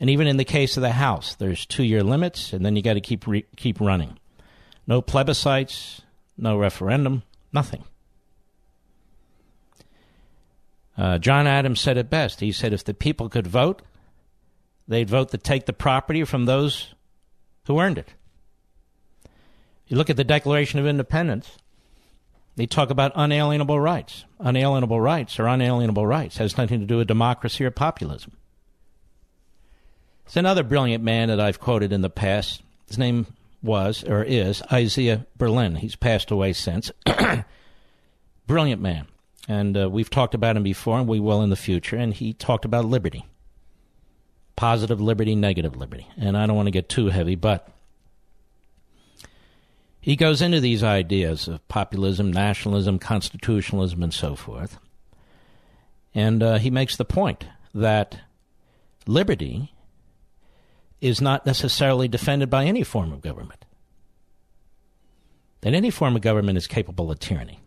And even in the case of the House, there's two year limits, and then you got to keep, re- keep running. No plebiscites, no referendum, nothing. Uh, John Adams said it best. He said if the people could vote, they'd vote to take the property from those who earned it. You look at the Declaration of Independence, they talk about unalienable rights. Unalienable rights are unalienable rights. It has nothing to do with democracy or populism. It's another brilliant man that I've quoted in the past. His name was, or is, Isaiah Berlin. He's passed away since. brilliant man. And uh, we've talked about him before, and we will in the future. And he talked about liberty positive liberty, negative liberty. And I don't want to get too heavy, but he goes into these ideas of populism, nationalism, constitutionalism, and so forth. And uh, he makes the point that liberty is not necessarily defended by any form of government, that any form of government is capable of tyranny.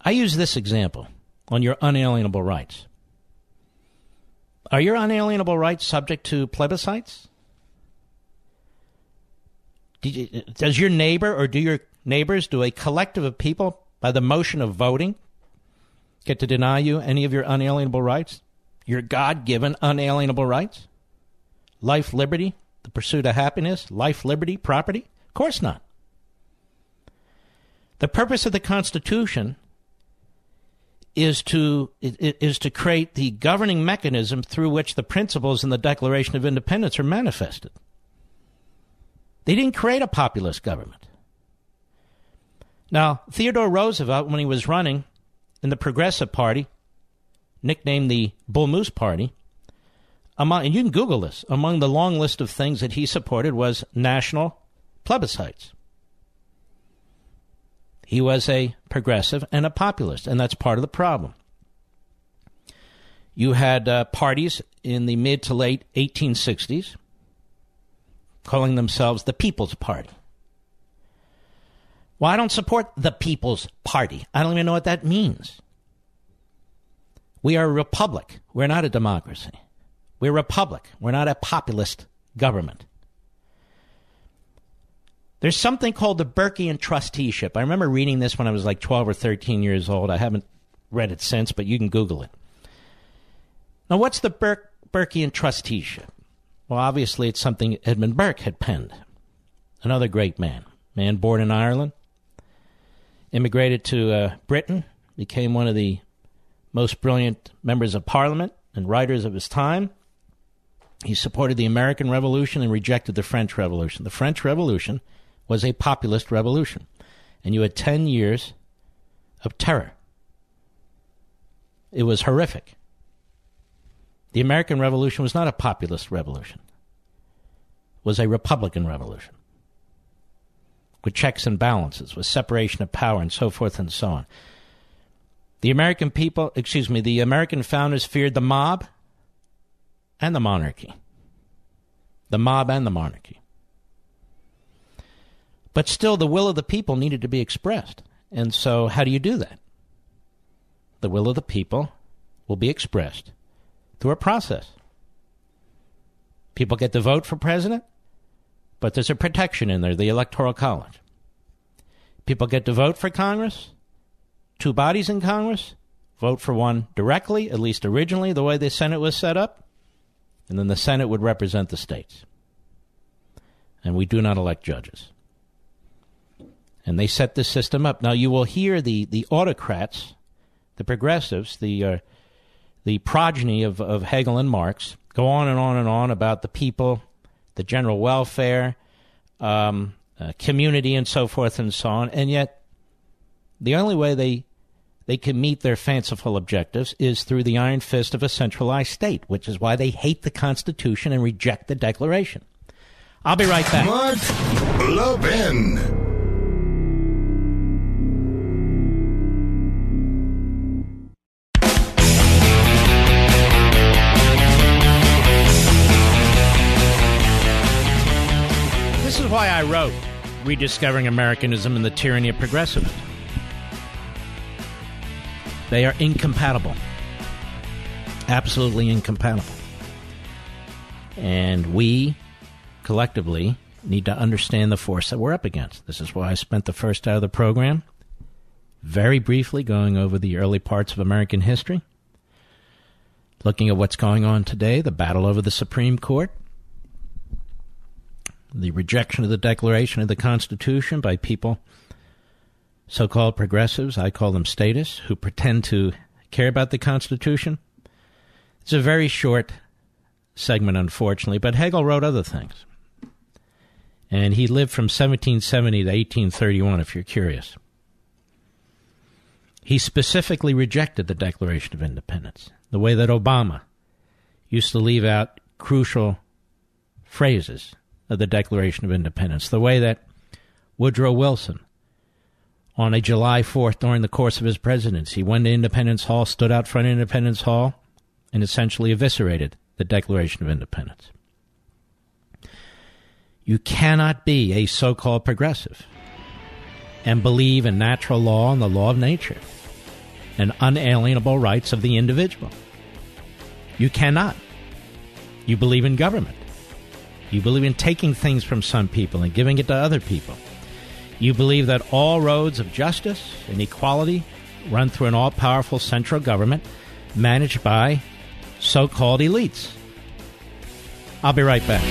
I use this example on your unalienable rights. Are your unalienable rights subject to plebiscites? Does your neighbor or do your neighbors, do a collective of people, by the motion of voting, get to deny you any of your unalienable rights? Your God given unalienable rights? Life, liberty, the pursuit of happiness, life, liberty, property? Of course not. The purpose of the Constitution is to is to create the governing mechanism through which the principles in the Declaration of Independence are manifested. They didn't create a populist government. Now, Theodore Roosevelt, when he was running in the Progressive Party, nicknamed the Bull Moose Party, among, and you can Google this, among the long list of things that he supported was national plebiscites. He was a progressive and a populist, and that's part of the problem. You had uh, parties in the mid to late 1860s calling themselves the People's Party. Well, I don't support the People's Party. I don't even know what that means. We are a republic. We're not a democracy. We're a republic. We're not a populist government. There's something called the Burkean trusteeship. I remember reading this when I was like 12 or 13 years old. I haven't read it since, but you can Google it. Now, what's the Burke, Burkean trusteeship? Well, obviously, it's something Edmund Burke had penned. Another great man. Man born in Ireland, immigrated to uh, Britain, became one of the most brilliant members of Parliament and writers of his time. He supported the American Revolution and rejected the French Revolution. The French Revolution was a populist revolution. And you had 10 years of terror. It was horrific. The American Revolution was not a populist revolution. It was a Republican revolution with checks and balances, with separation of power and so forth and so on. The American people, excuse me, the American founders feared the mob and the monarchy. The mob and the monarchy. But still, the will of the people needed to be expressed. And so, how do you do that? The will of the people will be expressed through a process. People get to vote for president, but there's a protection in there the Electoral College. People get to vote for Congress, two bodies in Congress, vote for one directly, at least originally, the way the Senate was set up, and then the Senate would represent the states. And we do not elect judges and they set this system up. Now you will hear the the autocrats, the progressives, the uh, the progeny of, of Hegel and Marx, go on and on and on about the people, the general welfare, um, uh, community, and so forth and so on. And yet, the only way they they can meet their fanciful objectives is through the iron fist of a centralized state, which is why they hate the Constitution and reject the Declaration. I'll be right back. Mark Levin. This is why I wrote Rediscovering Americanism and the Tyranny of Progressivism. They are incompatible. Absolutely incompatible. And we collectively need to understand the force that we're up against. This is why I spent the first hour of the program very briefly going over the early parts of American history, looking at what's going on today, the battle over the Supreme Court, the rejection of the Declaration of the Constitution by people, so called progressives, I call them statists, who pretend to care about the Constitution. It's a very short segment, unfortunately, but Hegel wrote other things. And he lived from 1770 to 1831, if you're curious. He specifically rejected the Declaration of Independence, the way that Obama used to leave out crucial phrases of the Declaration of Independence, the way that Woodrow Wilson, on a July 4th during the course of his presidency, He went to Independence Hall, stood out front of Independence Hall, and essentially eviscerated the Declaration of Independence. You cannot be a so called progressive and believe in natural law and the law of nature and unalienable rights of the individual. You cannot. You believe in government. You believe in taking things from some people and giving it to other people. You believe that all roads of justice and equality run through an all powerful central government managed by so called elites. I'll be right back.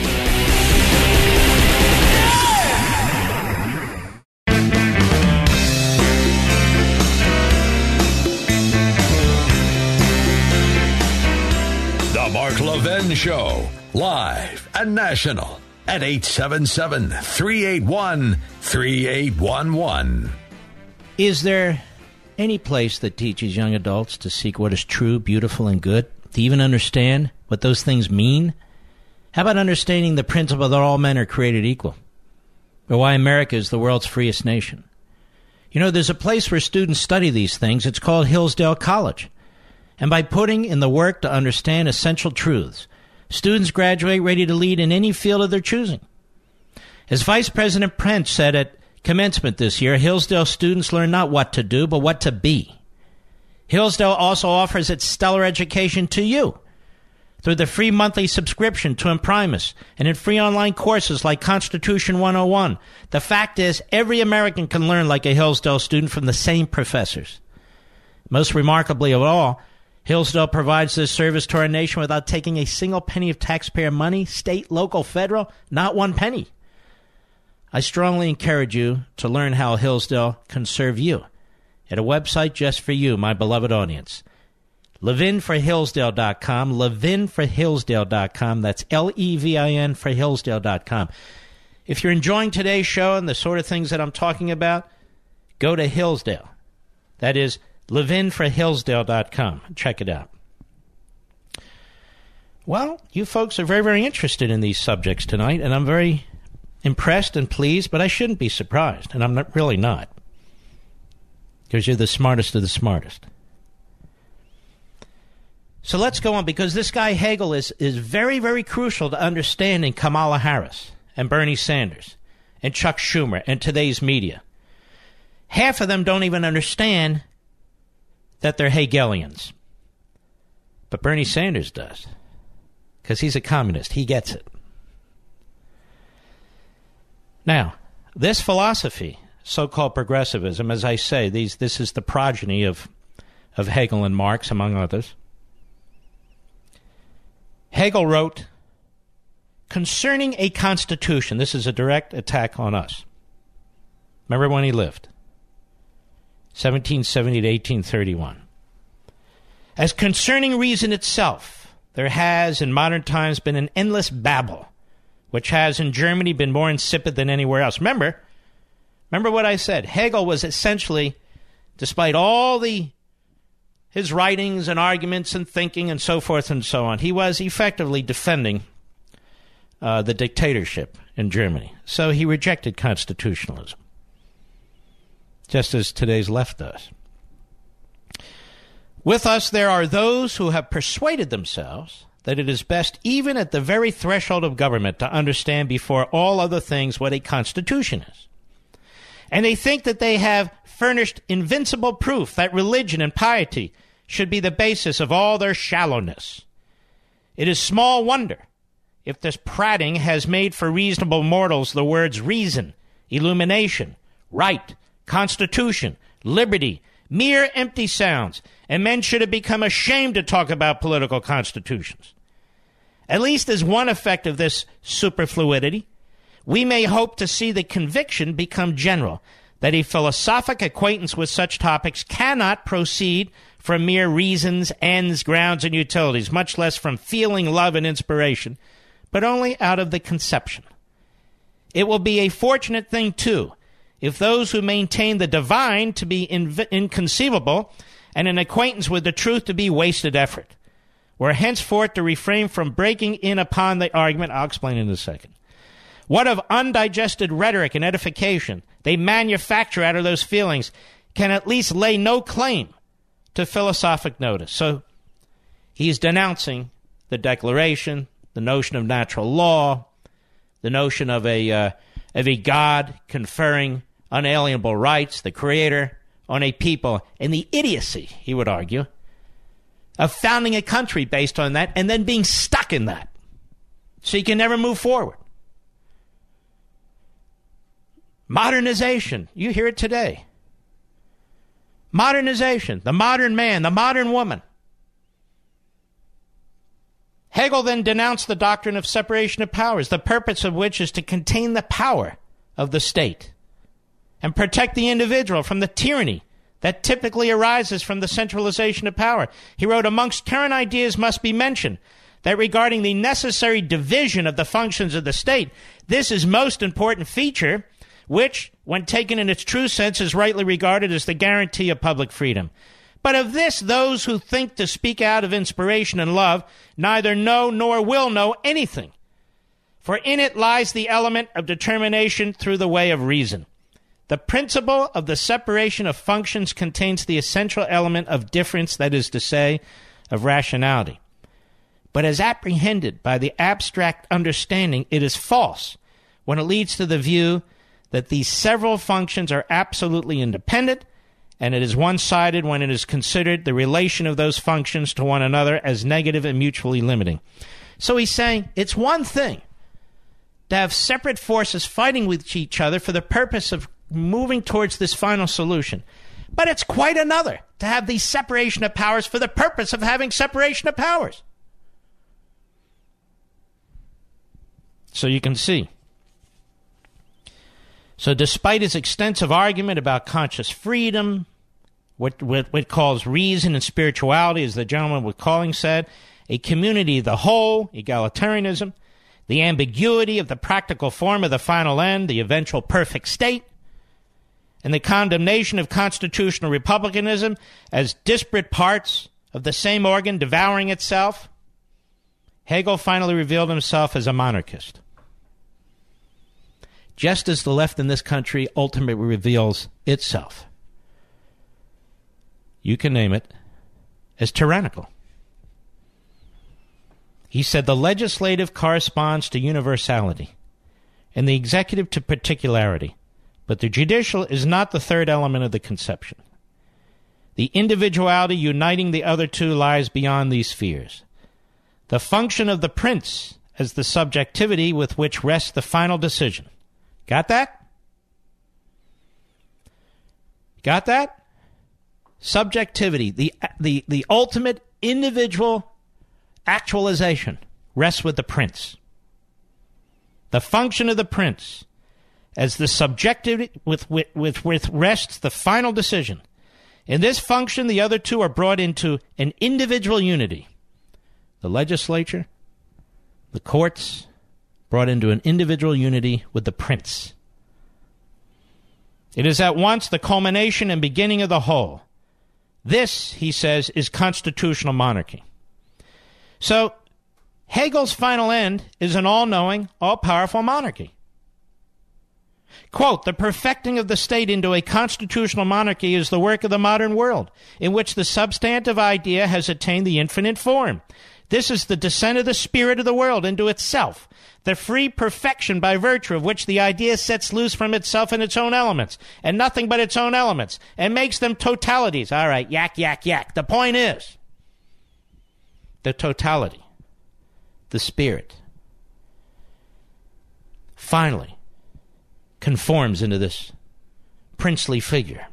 The Mark Levin Show, live and national at 877 381 3811. Is there any place that teaches young adults to seek what is true, beautiful, and good? To even understand what those things mean? How about understanding the principle that all men are created equal? Or why America is the world's freest nation? You know, there's a place where students study these things. It's called Hillsdale College. And by putting in the work to understand essential truths, students graduate ready to lead in any field of their choosing. As Vice President Pence said at commencement this year, Hillsdale students learn not what to do, but what to be. Hillsdale also offers its stellar education to you through the free monthly subscription to Imprimis and in free online courses like Constitution 101. The fact is, every American can learn like a Hillsdale student from the same professors. Most remarkably of all, Hillsdale provides this service to our nation without taking a single penny of taxpayer money, state, local, federal, not one penny. I strongly encourage you to learn how Hillsdale can serve you at a website just for you, my beloved audience. LevinforHillsdale.com, LevinforHillsdale.com. That's L E V I N for Hillsdale.com. If you're enjoying today's show and the sort of things that I'm talking about, go to Hillsdale. That is LevinforHillsdale.com. Check it out. Well, you folks are very, very interested in these subjects tonight, and I'm very impressed and pleased, but I shouldn't be surprised, and I'm not, really not. Because you're the smartest of the smartest. So let's go on because this guy Hegel is, is very, very crucial to understanding Kamala Harris and Bernie Sanders and Chuck Schumer and today's media. Half of them don't even understand that they're Hegelians. But Bernie Sanders does because he's a communist. He gets it. Now, this philosophy, so called progressivism, as I say, these, this is the progeny of, of Hegel and Marx, among others Hegel wrote, concerning a constitution, this is a direct attack on us. Remember when he lived? 1770 to 1831. As concerning reason itself, there has in modern times been an endless babble, which has in Germany been more insipid than anywhere else. Remember, remember what I said. Hegel was essentially, despite all the his writings and arguments and thinking and so forth and so on. He was effectively defending uh, the dictatorship in Germany. So he rejected constitutionalism, just as today's left does. With us, there are those who have persuaded themselves that it is best, even at the very threshold of government, to understand before all other things what a constitution is. And they think that they have furnished invincible proof that religion and piety should be the basis of all their shallowness. It is small wonder if this prating has made for reasonable mortals the words reason, illumination, right, constitution, liberty, mere empty sounds, and men should have become ashamed to talk about political constitutions. At least as one effect of this superfluidity, we may hope to see the conviction become general that a philosophic acquaintance with such topics cannot proceed from mere reasons, ends, grounds, and utilities, much less from feeling, love, and inspiration, but only out of the conception. It will be a fortunate thing, too, if those who maintain the divine to be inv- inconceivable and an acquaintance with the truth to be wasted effort were henceforth to refrain from breaking in upon the argument. I'll explain in a second. What of undigested rhetoric and edification they manufacture out of those feelings can at least lay no claim to philosophic notice. So he's denouncing the Declaration, the notion of natural law, the notion of a, uh, of a God conferring unalienable rights, the Creator, on a people, and the idiocy, he would argue, of founding a country based on that and then being stuck in that. So you can never move forward. Modernization, you hear it today. Modernization, the modern man, the modern woman. Hegel then denounced the doctrine of separation of powers, the purpose of which is to contain the power of the state and protect the individual from the tyranny that typically arises from the centralization of power. He wrote, Amongst current ideas must be mentioned that regarding the necessary division of the functions of the state, this is most important feature, which, when taken in its true sense, is rightly regarded as the guarantee of public freedom. But of this, those who think to speak out of inspiration and love neither know nor will know anything. For in it lies the element of determination through the way of reason. The principle of the separation of functions contains the essential element of difference, that is to say, of rationality. But as apprehended by the abstract understanding, it is false when it leads to the view that these several functions are absolutely independent, and it is one sided when it is considered the relation of those functions to one another as negative and mutually limiting. So he's saying it's one thing to have separate forces fighting with each other for the purpose of moving towards this final solution. But it's quite another to have the separation of powers for the purpose of having separation of powers. So you can see. So, despite his extensive argument about conscious freedom, what, what, what calls reason and spirituality, as the gentleman with calling said, a community, the whole, egalitarianism, the ambiguity of the practical form of the final end, the eventual perfect state, and the condemnation of constitutional republicanism as disparate parts of the same organ devouring itself, Hegel finally revealed himself as a monarchist. Just as the left in this country ultimately reveals itself. You can name it as tyrannical. He said the legislative corresponds to universality and the executive to particularity. But the judicial is not the third element of the conception. The individuality uniting the other two lies beyond these spheres. The function of the prince as the subjectivity with which rests the final decision. Got that? Got that? Subjectivity, the, the, the ultimate individual actualization, rests with the prince. The function of the prince as the subjective with, with, with, with rests the final decision. In this function, the other two are brought into an individual unity. The legislature, the courts, brought into an individual unity with the prince. It is at once the culmination and beginning of the whole. This, he says, is constitutional monarchy. So, Hegel's final end is an all knowing, all powerful monarchy. Quote, the perfecting of the state into a constitutional monarchy is the work of the modern world, in which the substantive idea has attained the infinite form. This is the descent of the spirit of the world into itself, the free perfection by virtue of which the idea sets loose from itself and its own elements, and nothing but its own elements, and makes them totalities. All right, yak, yak, yak. The point is the totality, the spirit. Finally, conforms into this princely figure.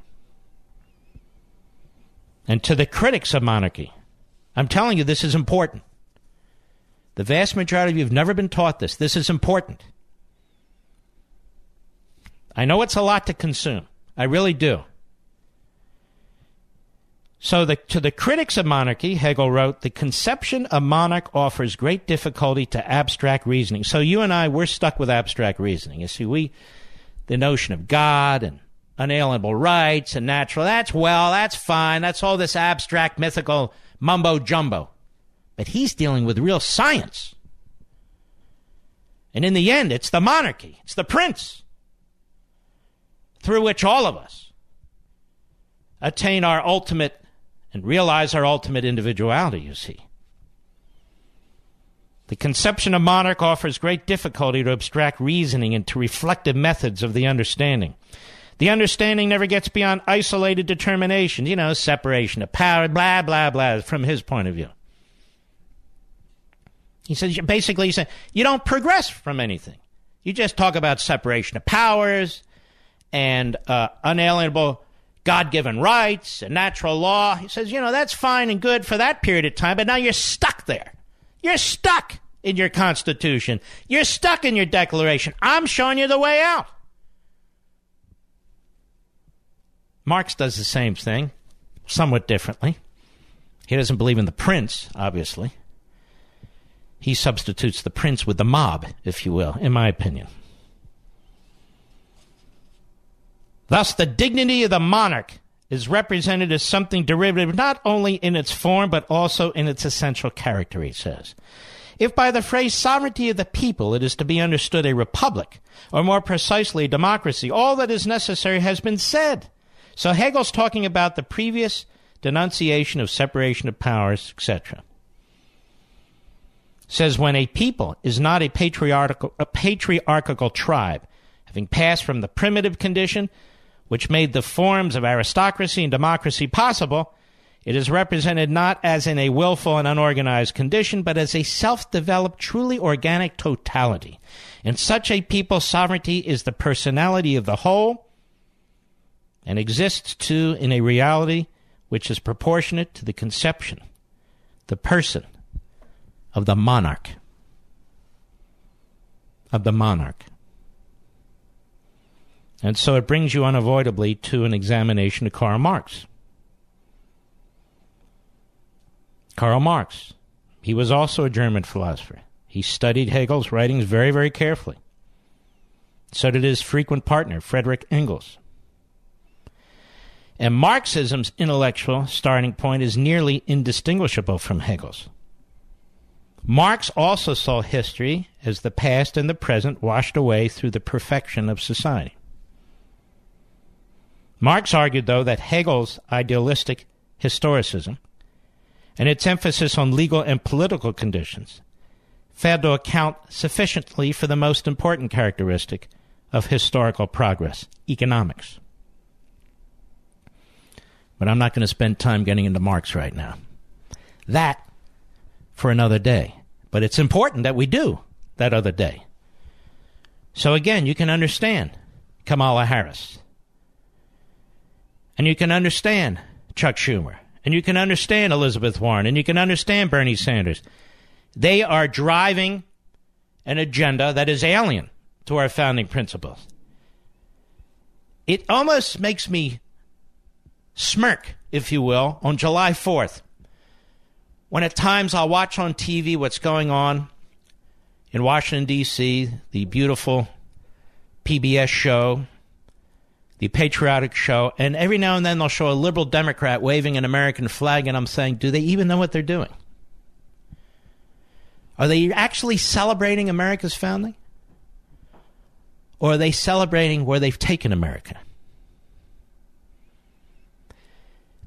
And to the critics of monarchy, I'm telling you, this is important. The vast majority of you have never been taught this. This is important. I know it's a lot to consume. I really do. So, the, to the critics of monarchy, Hegel wrote, the conception of monarch offers great difficulty to abstract reasoning. So, you and I, we're stuck with abstract reasoning. You see, we, the notion of God and unalienable rights and natural. That's well, that's fine. That's all this abstract, mythical mumbo jumbo. But he's dealing with real science. And in the end, it's the monarchy, it's the prince through which all of us attain our ultimate and realize our ultimate individuality, you see. The conception of monarch offers great difficulty to abstract reasoning and to reflective methods of the understanding. The understanding never gets beyond isolated determination, you know, separation of power, blah, blah, blah, from his point of view. He says, basically, he said, you don't progress from anything. You just talk about separation of powers and uh, unalienable God given rights and natural law. He says, you know, that's fine and good for that period of time, but now you're stuck there. You're stuck in your Constitution. You're stuck in your Declaration. I'm showing you the way out. Marx does the same thing, somewhat differently. He doesn't believe in the prince, obviously. He substitutes the prince with the mob, if you will, in my opinion. Thus, the dignity of the monarch is represented as something derivative not only in its form but also in its essential character, he says. If by the phrase sovereignty of the people it is to be understood a republic, or more precisely a democracy, all that is necessary has been said. So Hegel's talking about the previous denunciation of separation of powers, etc. Says when a people is not a patriarchal, a patriarchal tribe, having passed from the primitive condition which made the forms of aristocracy and democracy possible, it is represented not as in a willful and unorganized condition, but as a self developed, truly organic totality. In such a people, sovereignty is the personality of the whole and exists too in a reality which is proportionate to the conception, the person of the monarch. Of the monarch. And so it brings you unavoidably to an examination of Karl Marx. Karl Marx, he was also a German philosopher. He studied Hegel's writings very, very carefully. So did his frequent partner, Frederick Engels. And Marxism's intellectual starting point is nearly indistinguishable from Hegel's. Marx also saw history as the past and the present washed away through the perfection of society. Marx argued, though, that Hegel's idealistic historicism and its emphasis on legal and political conditions failed to account sufficiently for the most important characteristic of historical progress economics. But I'm not going to spend time getting into Marx right now. That for another day. But it's important that we do that other day. So again, you can understand Kamala Harris and you can understand Chuck Schumer. And you can understand Elizabeth Warren. And you can understand Bernie Sanders. They are driving an agenda that is alien to our founding principles. It almost makes me smirk, if you will, on July 4th, when at times I'll watch on TV what's going on in Washington, D.C., the beautiful PBS show the patriotic show, and every now and then they'll show a liberal Democrat waving an American flag, and I'm saying, do they even know what they're doing? Are they actually celebrating America's founding? Or are they celebrating where they've taken America?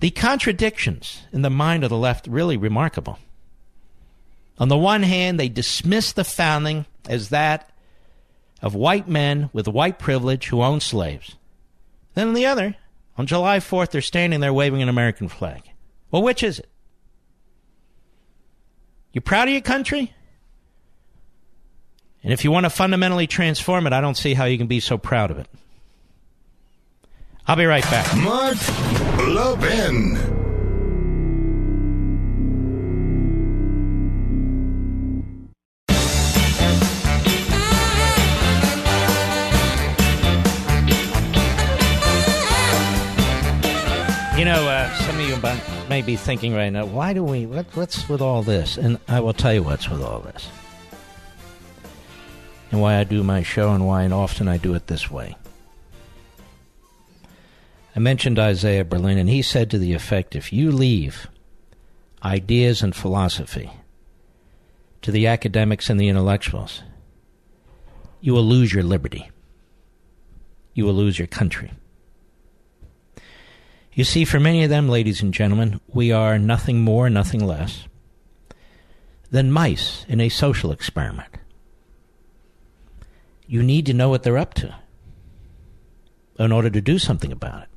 The contradictions in the mind of the left really remarkable. On the one hand, they dismiss the founding as that of white men with white privilege who own slaves. Then on the other, on July 4th, they're standing there waving an American flag. Well, which is it? You proud of your country? And if you want to fundamentally transform it, I don't see how you can be so proud of it. I'll be right back. Mark Levin. You know, uh, some of you may be thinking right now, why do we, what, what's with all this? And I will tell you what's with all this. And why I do my show and why and often I do it this way. I mentioned Isaiah Berlin, and he said to the effect if you leave ideas and philosophy to the academics and the intellectuals, you will lose your liberty. You will lose your country. You see, for many of them, ladies and gentlemen, we are nothing more, nothing less than mice in a social experiment. You need to know what they're up to in order to do something about it.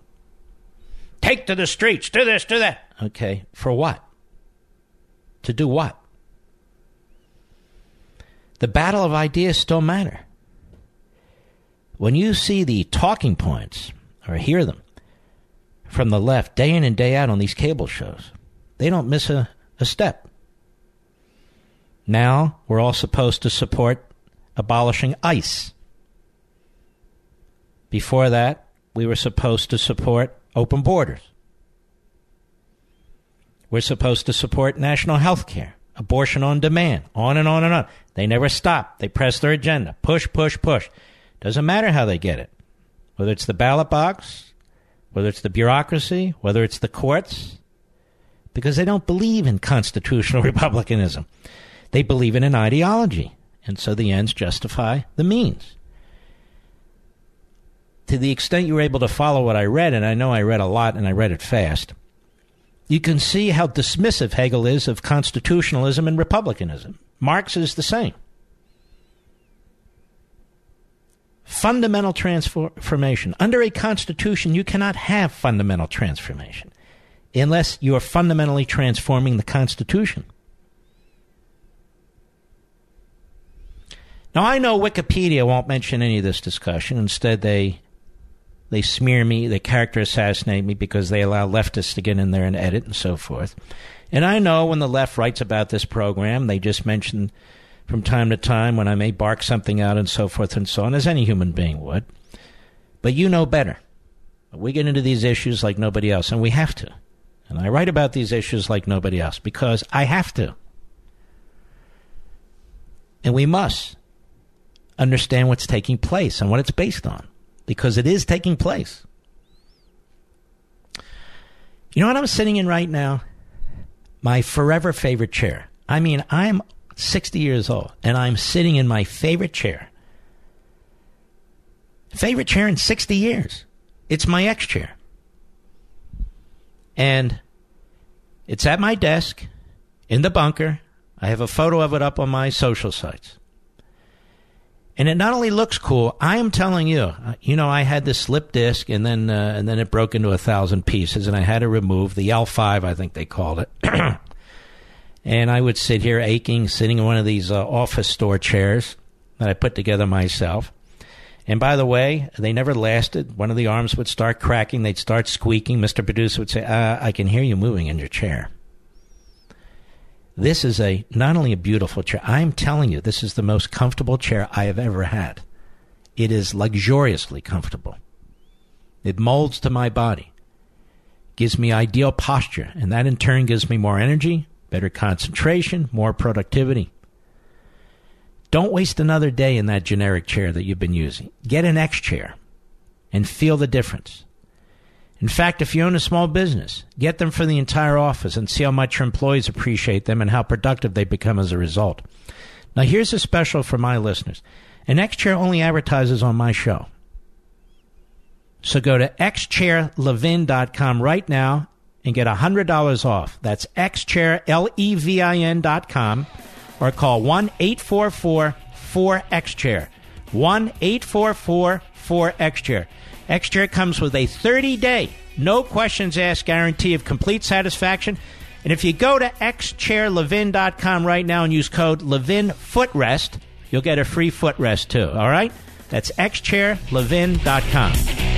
Take to the streets, do this, do that. Okay, for what? To do what? The battle of ideas still matter. When you see the talking points or hear them, from the left day in and day out on these cable shows. They don't miss a, a step. Now we're all supposed to support abolishing ICE. Before that, we were supposed to support open borders. We're supposed to support national health care. abortion on demand, on and on and on. They never stop. They press their agenda. Push, push, push. Doesn't matter how they get it. Whether it's the ballot box, whether it's the bureaucracy, whether it's the courts, because they don't believe in constitutional republicanism. They believe in an ideology. And so the ends justify the means. To the extent you were able to follow what I read, and I know I read a lot and I read it fast, you can see how dismissive Hegel is of constitutionalism and republicanism. Marx is the same. Fundamental transformation. Under a constitution, you cannot have fundamental transformation unless you are fundamentally transforming the constitution. Now, I know Wikipedia won't mention any of this discussion. Instead, they they smear me, they character assassinate me because they allow leftists to get in there and edit and so forth. And I know when the left writes about this program, they just mention from time to time when I may bark something out and so forth and so on, as any human being would. But you know better. We get into these issues like nobody else, and we have to. And I write about these issues like nobody else because I have to. And we must understand what's taking place and what it's based on because it is taking place. You know what I'm sitting in right now? My forever favorite chair. I mean, I'm 60 years old and I'm sitting in my favorite chair. Favorite chair in 60 years. It's my X chair. And it's at my desk in the bunker. I have a photo of it up on my social sites. And it not only looks cool, I am telling you, uh, you know, I had this slip disc and then uh, and then it broke into a thousand pieces and I had to remove the L5, I think they called it. and I would sit here aching, sitting in one of these uh, office store chairs that I put together myself. And by the way, they never lasted. One of the arms would start cracking. They'd start squeaking. Mr. Producer would say, uh, I can hear you moving in your chair. This is a not only a beautiful chair, I'm telling you, this is the most comfortable chair I have ever had. It is luxuriously comfortable. It molds to my body, gives me ideal posture, and that in turn gives me more energy, better concentration, more productivity. Don't waste another day in that generic chair that you've been using. Get an X chair and feel the difference. In fact, if you own a small business, get them for the entire office and see how much your employees appreciate them and how productive they become as a result. Now, here's a special for my listeners. An X Chair only advertises on my show. So go to xchairlevin.com right now and get $100 off. That's xchairlevin.com or call 1 844 4XChair. 1 844 4XChair. X-Chair comes with a 30-day, no questions asked guarantee of complete satisfaction. And if you go to xchairlevin.com right now and use code Levin Footrest, you'll get a free footrest too. All right? That's xchairlevin.com.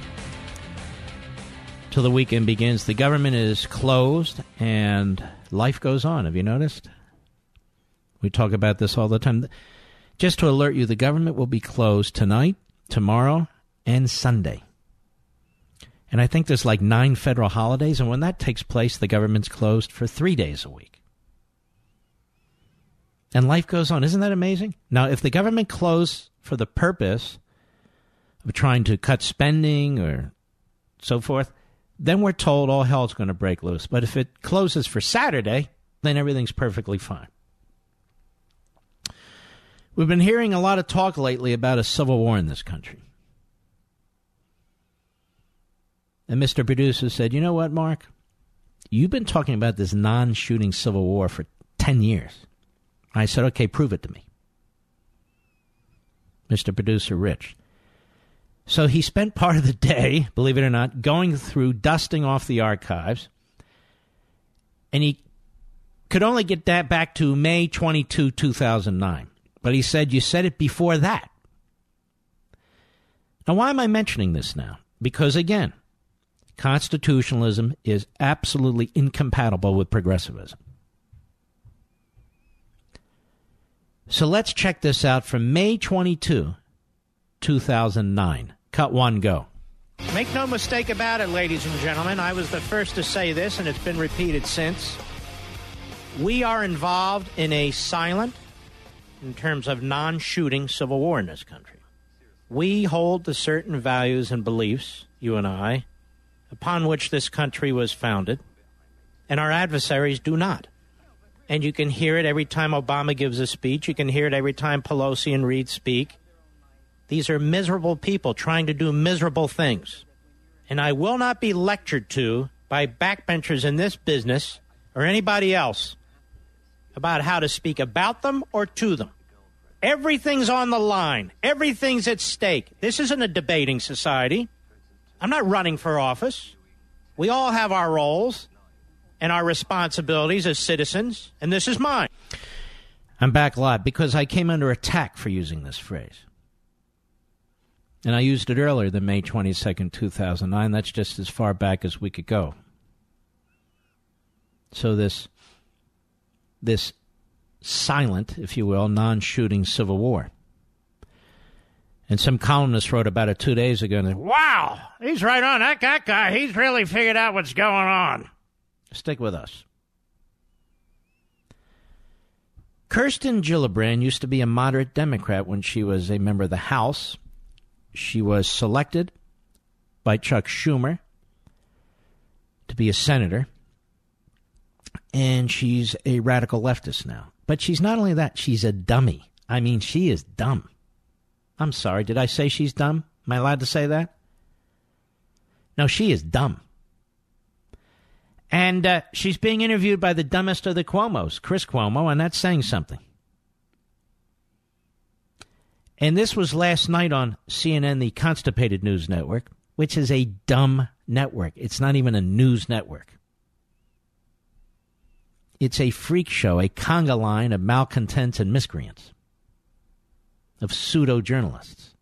till the weekend begins. The government is closed and life goes on. Have you noticed? We talk about this all the time. Just to alert you, the government will be closed tonight, tomorrow, and Sunday. And I think there's like nine federal holidays, and when that takes place, the government's closed for three days a week. And life goes on. Isn't that amazing? Now, if the government closed for the purpose of trying to cut spending or so forth, then we're told all hell's going to break loose. But if it closes for Saturday, then everything's perfectly fine. We've been hearing a lot of talk lately about a civil war in this country. And Mr. Producer said, You know what, Mark? You've been talking about this non shooting civil war for 10 years. I said, Okay, prove it to me. Mr. Producer Rich. So he spent part of the day, believe it or not, going through dusting off the archives. And he could only get that back to May 22, 2009. But he said, You said it before that. Now, why am I mentioning this now? Because, again, constitutionalism is absolutely incompatible with progressivism. So let's check this out from May 22, 2009. Cut one, go. Make no mistake about it, ladies and gentlemen. I was the first to say this, and it's been repeated since. We are involved in a silent, in terms of non shooting, civil war in this country. We hold the certain values and beliefs, you and I, upon which this country was founded, and our adversaries do not. And you can hear it every time Obama gives a speech. You can hear it every time Pelosi and Reid speak. These are miserable people trying to do miserable things. And I will not be lectured to by backbenchers in this business or anybody else about how to speak about them or to them. Everything's on the line, everything's at stake. This isn't a debating society. I'm not running for office. We all have our roles and our responsibilities as citizens, and this is mine. I'm back live because I came under attack for using this phrase. And I used it earlier than May 22nd, 2009. That's just as far back as we could go. So this this silent, if you will, non-shooting civil war. And some columnist wrote about it two days ago and said, Wow, he's right on. That, that guy, he's really figured out what's going on. Stick with us. Kirsten Gillibrand used to be a moderate Democrat when she was a member of the House. She was selected by Chuck Schumer to be a senator, and she's a radical leftist now. But she's not only that, she's a dummy. I mean, she is dumb. I'm sorry, did I say she's dumb? Am I allowed to say that? No, she is dumb. And uh, she's being interviewed by the dumbest of the Cuomos, Chris Cuomo, and that's saying something. And this was last night on CNN, the Constipated News Network, which is a dumb network. It's not even a news network. It's a freak show, a conga line of malcontents and miscreants, of pseudo journalists.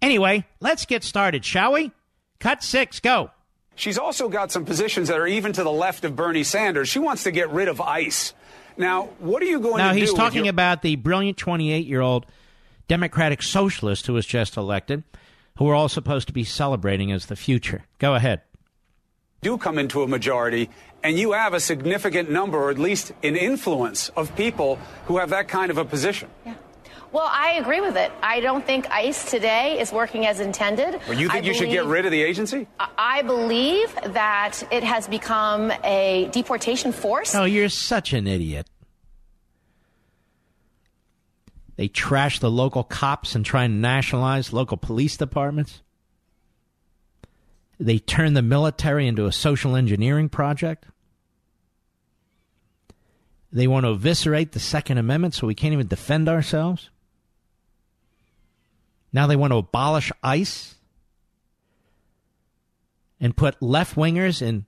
Anyway, let's get started, shall we? Cut six, go. She's also got some positions that are even to the left of Bernie Sanders. She wants to get rid of ICE. Now, what are you going now, to do? Now, he's talking your- about the brilliant 28 year old Democratic socialist who was just elected, who we're all supposed to be celebrating as the future. Go ahead. Do come into a majority, and you have a significant number, or at least an influence, of people who have that kind of a position. Yeah. Well, I agree with it. I don't think ICE today is working as intended. Well, you think I you should get rid of the agency? I believe that it has become a deportation force. Oh, you're such an idiot. They trash the local cops and try and nationalize local police departments. They turn the military into a social engineering project. They want to eviscerate the Second Amendment so we can't even defend ourselves. Now they want to abolish ICE and put left wingers in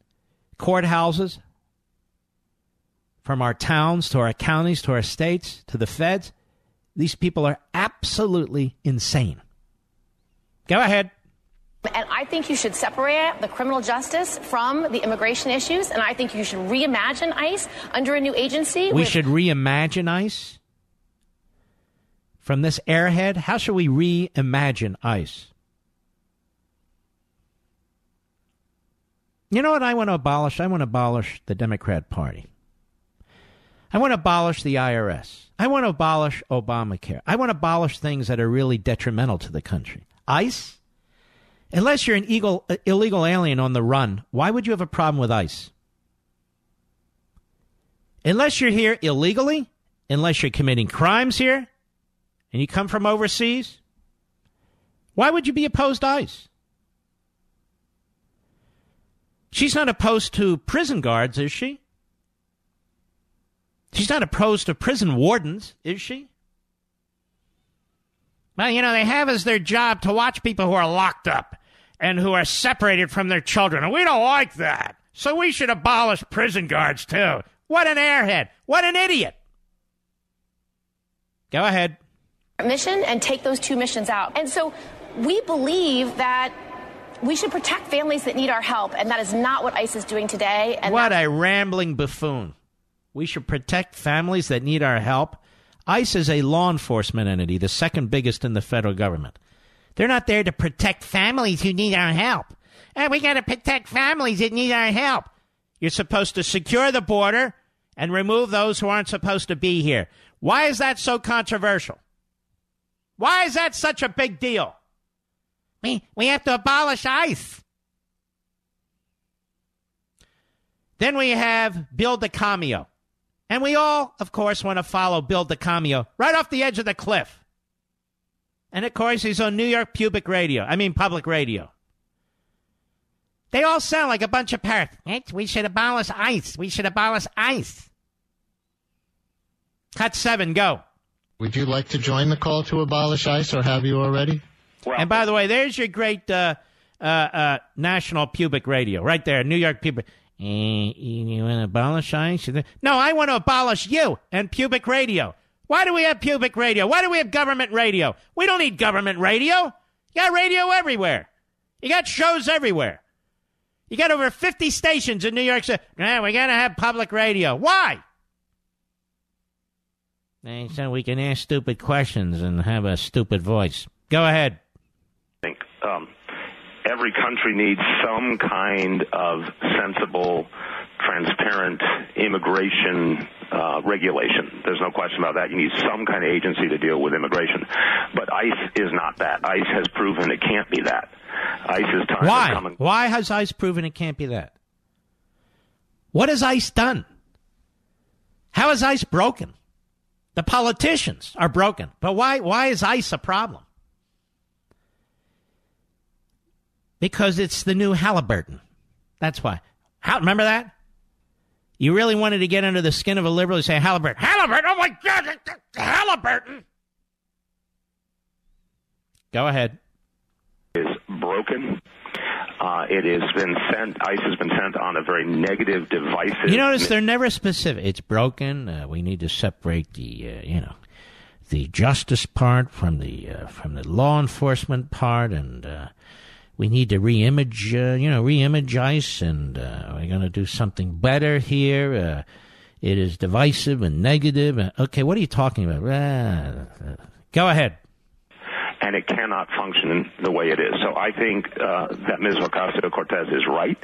courthouses from our towns to our counties to our states to the feds. These people are absolutely insane. Go ahead. And I think you should separate the criminal justice from the immigration issues. And I think you should reimagine ICE under a new agency. We with- should reimagine ICE from this airhead. How should we reimagine ICE? You know what I want to abolish? I want to abolish the Democrat Party. I want to abolish the IRS. I want to abolish Obamacare. I want to abolish things that are really detrimental to the country. ICE? Unless you're an illegal, uh, illegal alien on the run, why would you have a problem with ICE? Unless you're here illegally, unless you're committing crimes here, and you come from overseas, why would you be opposed to ICE? She's not opposed to prison guards, is she? She's not opposed to prison wardens, is she? Well, you know, they have as their job to watch people who are locked up and who are separated from their children. And we don't like that. So we should abolish prison guards, too. What an airhead. What an idiot. Go ahead. Mission and take those two missions out. And so we believe that we should protect families that need our help, and that is not what ICE is doing today. And what a rambling buffoon. We should protect families that need our help. ICE is a law enforcement entity, the second biggest in the federal government. They're not there to protect families who need our help. And we got to protect families that need our help. You're supposed to secure the border and remove those who aren't supposed to be here. Why is that so controversial? Why is that such a big deal? We, we have to abolish ICE. Then we have Bill de Blasio. And we all, of course, want to follow Bill de Blasio right off the edge of the cliff. And of course, he's on New York Public Radio. I mean, public radio. They all sound like a bunch of parrots. We should abolish ICE. We should abolish ICE. Cut seven, go. Would you like to join the call to abolish ICE, or have you already? Well, and by the way, there's your great uh, uh, uh, national pubic radio right there, New York pubic. You want to abolish ICE? No, I want to abolish you and pubic radio. Why do we have pubic radio? Why do we have government radio? We don't need government radio. You got radio everywhere. You got shows everywhere. You got over 50 stations in New York City. Nah, we got to have public radio. Why? So we can ask stupid questions and have a stupid voice. Go ahead. Um, every country needs some kind of sensible, transparent immigration uh, regulation. There's no question about that. You need some kind of agency to deal with immigration. But ICE is not that. ICE has proven it can't be that. ICE's time Why? coming. Why has ICE proven it can't be that? What has ICE done? How is ICE broken? The politicians are broken. But why, why is ICE a problem? Because it's the new Halliburton. That's why. How, remember that? You really wanted to get under the skin of a liberal and say, Halliburton. Halliburton? Oh my God, Halliburton! Go ahead. Is broken. Uh, it has been sent. ICE has been sent on a very negative, divisive. You notice they're never specific. It's broken. Uh, we need to separate the, uh, you know, the justice part from the uh, from the law enforcement part, and uh, we need to reimage, uh, you know, reimage ICE, and we're going to do something better here. it is divisive and negative. Okay, what are you talking about? go ahead and it cannot function the way it is. So I think uh, that Ms. Ocasio Cortez is right.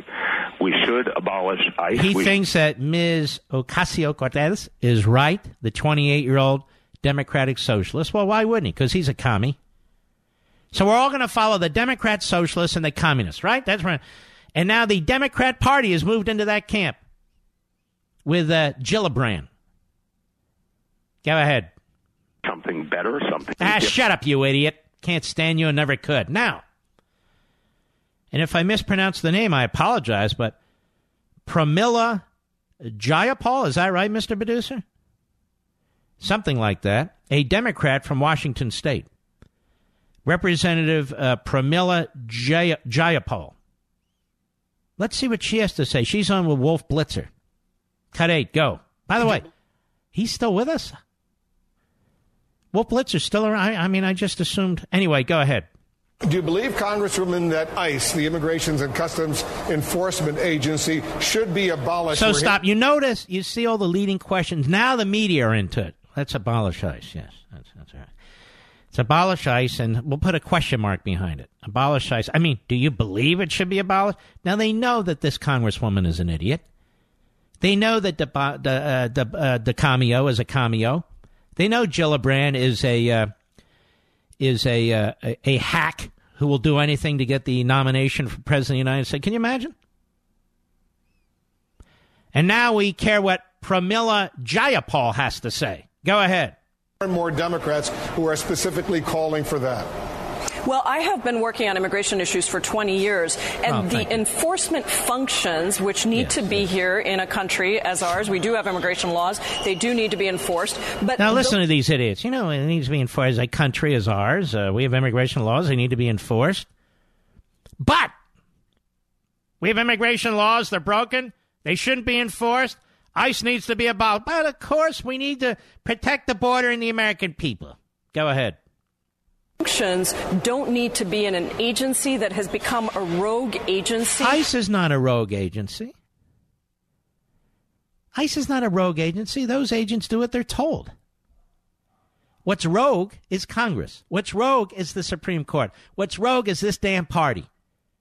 We should abolish ICE. He we thinks that Ms. Ocasio Cortez is right, the 28 year old Democratic socialist. Well, why wouldn't he? Because he's a commie. So we're all going to follow the Democrats, socialists and the communists, right? That's right. And now the Democrat Party has moved into that camp with uh, Gillibrand. Go ahead. Something better, something. Ah, different. shut up, you idiot. Can't stand you and never could. Now, and if I mispronounce the name, I apologize, but Pramila Jayapal, is that right, Mr. Producer? Something like that. A Democrat from Washington State. Representative uh, Pramila Jay- Jayapal. Let's see what she has to say. She's on with Wolf Blitzer. Cut eight, go. By the way, he's still with us? Wolf Blitzer's still around? I mean, I just assumed. Anyway, go ahead. Do you believe, Congresswoman, that ICE, the Immigrations and Customs Enforcement Agency, should be abolished? So stop. You notice, you see all the leading questions. Now the media are into it. Let's abolish ICE. Yes, that's, that's right. It's abolish ICE, and we'll put a question mark behind it. Abolish ICE. I mean, do you believe it should be abolished? Now they know that this Congresswoman is an idiot. They know that the uh, the, uh, the cameo is a cameo. They know Gillibrand is a uh, is a, uh, a a hack who will do anything to get the nomination for president of the United States. Can you imagine? And now we care what Pramila Jayapal has to say. Go ahead. More and more Democrats who are specifically calling for that. Well, I have been working on immigration issues for 20 years, and Oh, the you. enforcement functions, which need Yes, to be here in a country as ours, we do have immigration laws. They do need to be enforced. But Now the- listen to these idiots. You know, it needs to be enforced. A country as ours, uh, we have immigration laws. They need to be enforced. But we have immigration laws. They're broken. They shouldn't be enforced. ICE needs to be about. But of course, we need to protect the border and the American people. Go ahead. functions don't need to be in an agency that has become a rogue agency. ICE is not a rogue agency. ICE is not a rogue agency. Those agents do what they're told. What's rogue is Congress. What's rogue is the Supreme Court. What's rogue is this damn party,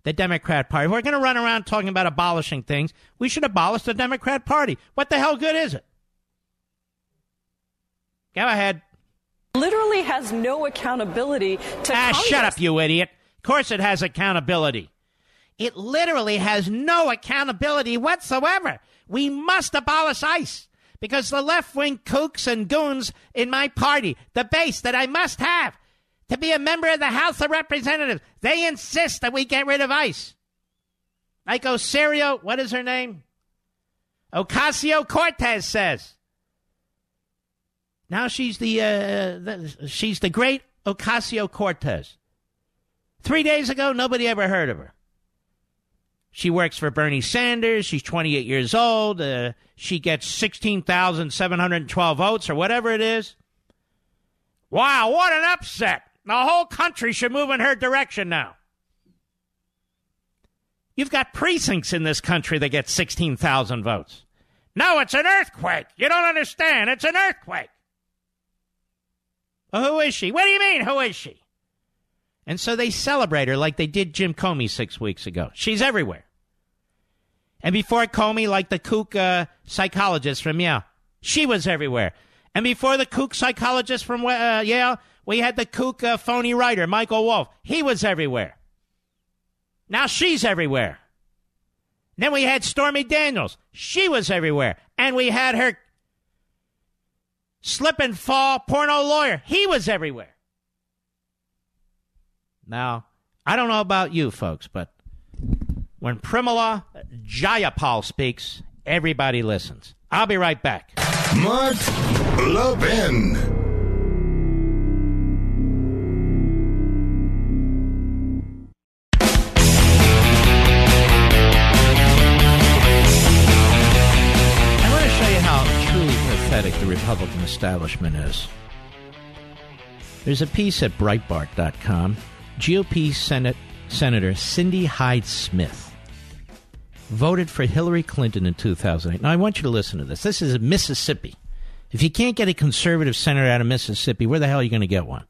the Democrat Party. If we're going to run around talking about abolishing things. We should abolish the Democrat Party. What the hell good is it? Go ahead. Literally has no accountability to Ah, Congress. shut up, you idiot. Of course it has accountability. It literally has no accountability whatsoever. We must abolish ICE because the left wing kooks and goons in my party, the base that I must have to be a member of the House of Representatives, they insist that we get rid of ICE. Like Osario, what is her name? Ocasio Cortez says. Now she's the, uh, the she's the great Ocasio Cortez. Three days ago, nobody ever heard of her. She works for Bernie Sanders. She's 28 years old. Uh, she gets 16,712 votes or whatever it is. Wow, what an upset. The whole country should move in her direction now. You've got precincts in this country that get 16,000 votes. No, it's an earthquake. You don't understand. It's an earthquake. Well, who is she? What do you mean, who is she? And so they celebrate her like they did Jim Comey six weeks ago. She's everywhere. And before Comey, like the kook uh, psychologist from Yale, she was everywhere. And before the kook psychologist from uh, Yale, we had the kook uh, phony writer, Michael Wolff. He was everywhere. Now she's everywhere. Then we had Stormy Daniels. She was everywhere. And we had her slip and fall porno lawyer. He was everywhere. Now, I don't know about you folks, but when Pramila Jayapal speaks, everybody listens. I'll be right back. Mark Levin. Republican establishment is. There's a piece at Breitbart.com. GOP Senate Senator Cindy Hyde Smith voted for Hillary Clinton in 2008. Now, I want you to listen to this. This is Mississippi. If you can't get a conservative senator out of Mississippi, where the hell are you going to get one?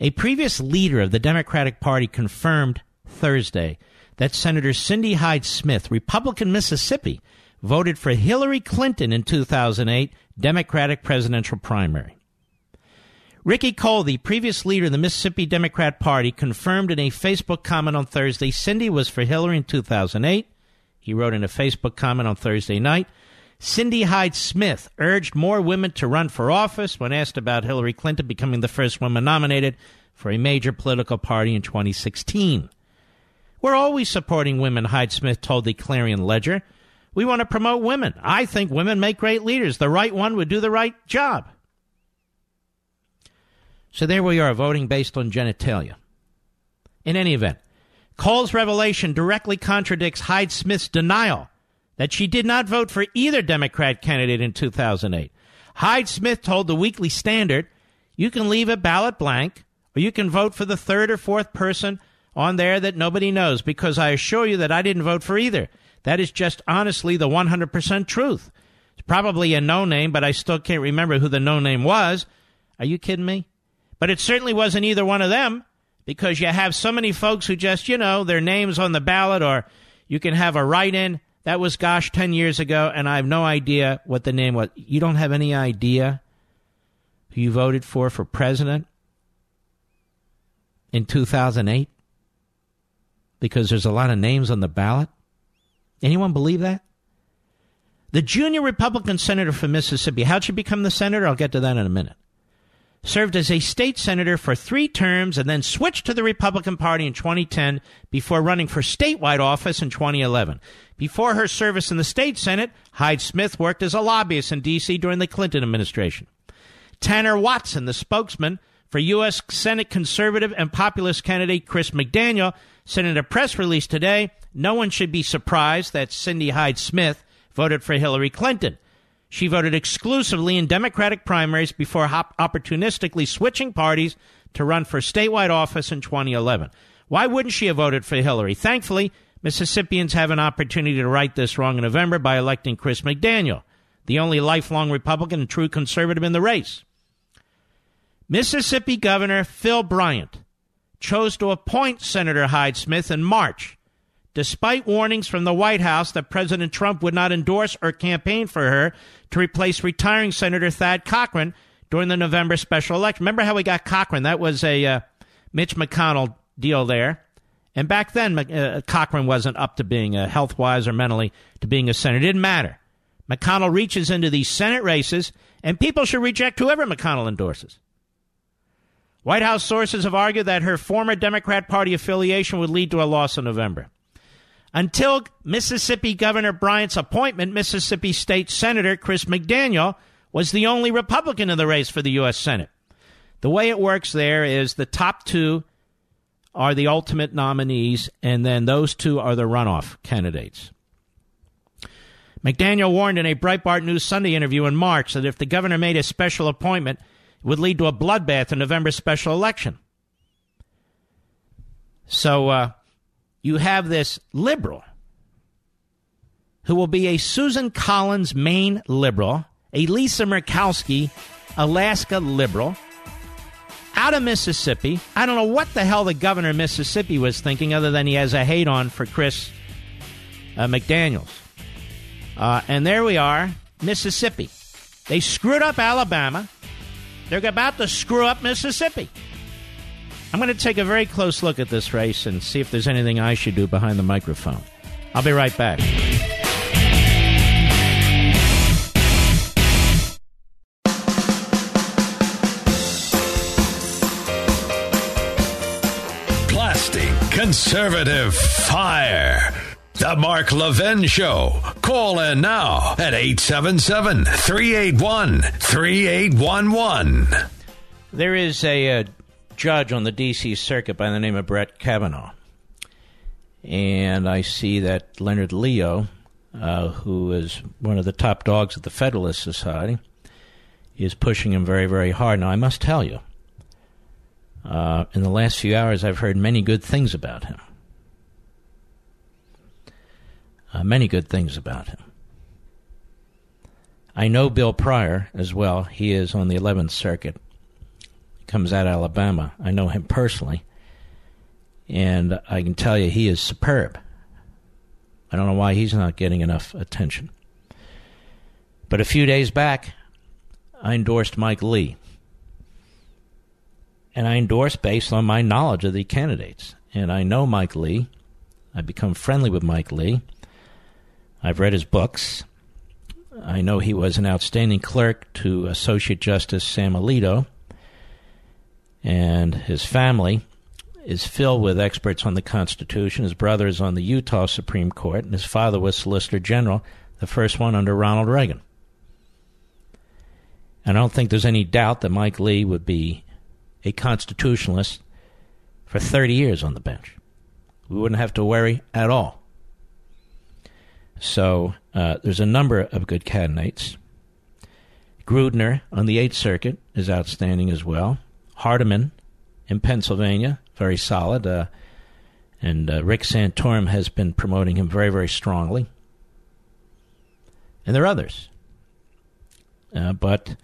A previous leader of the Democratic Party confirmed Thursday that Senator Cindy Hyde Smith, Republican Mississippi, voted for Hillary Clinton in 2008 Democratic presidential primary. Ricky Cole, the previous leader of the Mississippi Democrat Party, confirmed in a Facebook comment on Thursday Cindy was for Hillary in 2008. He wrote in a Facebook comment on Thursday night Cindy Hyde Smith urged more women to run for office when asked about Hillary Clinton becoming the first woman nominated for a major political party in 2016. We're always supporting women, Hyde Smith told the Clarion Ledger. We want to promote women. I think women make great leaders. The right one would do the right job. So there we are, voting based on genitalia. In any event, Cole's revelation directly contradicts Hyde Smith's denial that she did not vote for either Democrat candidate in 2008. Hyde Smith told the Weekly Standard, you can leave a ballot blank, or you can vote for the third or fourth person on there that nobody knows, because I assure you that I didn't vote for either. That is just honestly the 100% truth. It's probably a no name, but I still can't remember who the no name was. Are you kidding me? But it certainly wasn't either one of them because you have so many folks who just, you know, their names on the ballot or you can have a write in. That was, gosh, 10 years ago, and I have no idea what the name was. You don't have any idea who you voted for for president in 2008? Because there's a lot of names on the ballot? Anyone believe that? The junior Republican senator from Mississippi, how'd she become the senator? I'll get to that in a minute. served as a state senator for three terms and then switched to the Republican Party in 2010 before running for statewide office in 2011. Before her service in the state Senate, Hyde Smith worked as a lobbyist in D.C. during the Clinton administration. Tanner Watson, the spokesman for U.S. Senate conservative and populist candidate Chris McDaniel, sent in a press release today no one should be surprised that Cindy Hyde Smith voted for Hillary Clinton. She voted exclusively in Democratic primaries before hop- opportunistically switching parties to run for statewide office in 2011. Why wouldn't she have voted for Hillary? Thankfully, Mississippians have an opportunity to right this wrong in November by electing Chris McDaniel, the only lifelong Republican and true conservative in the race. Mississippi Governor Phil Bryant chose to appoint Senator Hyde Smith in March, despite warnings from the White House that President Trump would not endorse or campaign for her to replace retiring Senator Thad Cochran during the November special election. Remember how we got Cochran? That was a uh, Mitch McConnell deal there. And back then, uh, Cochran wasn't up to being uh, health wise or mentally to being a senator. It didn't matter. McConnell reaches into these Senate races, and people should reject whoever McConnell endorses. White House sources have argued that her former Democrat Party affiliation would lead to a loss in November. Until Mississippi Governor Bryant's appointment, Mississippi State Senator Chris McDaniel was the only Republican in the race for the U.S. Senate. The way it works there is the top two are the ultimate nominees, and then those two are the runoff candidates. McDaniel warned in a Breitbart News Sunday interview in March that if the governor made a special appointment, it would lead to a bloodbath in November's special election. So uh, you have this liberal who will be a Susan Collins, Maine liberal, a Lisa Murkowski, Alaska liberal, out of Mississippi. I don't know what the hell the governor of Mississippi was thinking, other than he has a hate on for Chris uh, McDaniels. Uh, and there we are, Mississippi. They screwed up Alabama. They're about to screw up Mississippi. I'm going to take a very close look at this race and see if there's anything I should do behind the microphone. I'll be right back. Conservative fire. The Mark Levin Show. Call in now at 877 381 3811. There is a, uh, judge on the D.C. Circuit by the name of Brett Kavanaugh. And I see that Leonard Leo, uh, who is one of the top dogs of the Federalist Society, is pushing him very, very hard. Now, I must tell you, uh, in the last few hours, I've heard many good things about him. Uh, many good things about him. I know Bill Pryor as well. He is on the 11th Circuit. Comes out of Alabama. I know him personally. And I can tell you he is superb. I don't know why he's not getting enough attention. But a few days back, I endorsed Mike Lee and I endorse based on my knowledge of the candidates. And I know Mike Lee. I've become friendly with Mike Lee. I've read his books. I know he was an outstanding clerk to Associate Justice Sam Alito, and his family is filled with experts on the Constitution. His brother is on the Utah Supreme Court, and his father was Solicitor General, the first one under Ronald Reagan. And I don't think there's any doubt that Mike Lee would be a constitutionalist for 30 years on the bench. We wouldn't have to worry at all. So uh, there's a number of good candidates. Gruender on the Eighth Circuit is outstanding as well. Hardiman in Pennsylvania, very solid. Uh, and uh, Rick Santorum has been promoting him very, very strongly. And there are others. Uh, but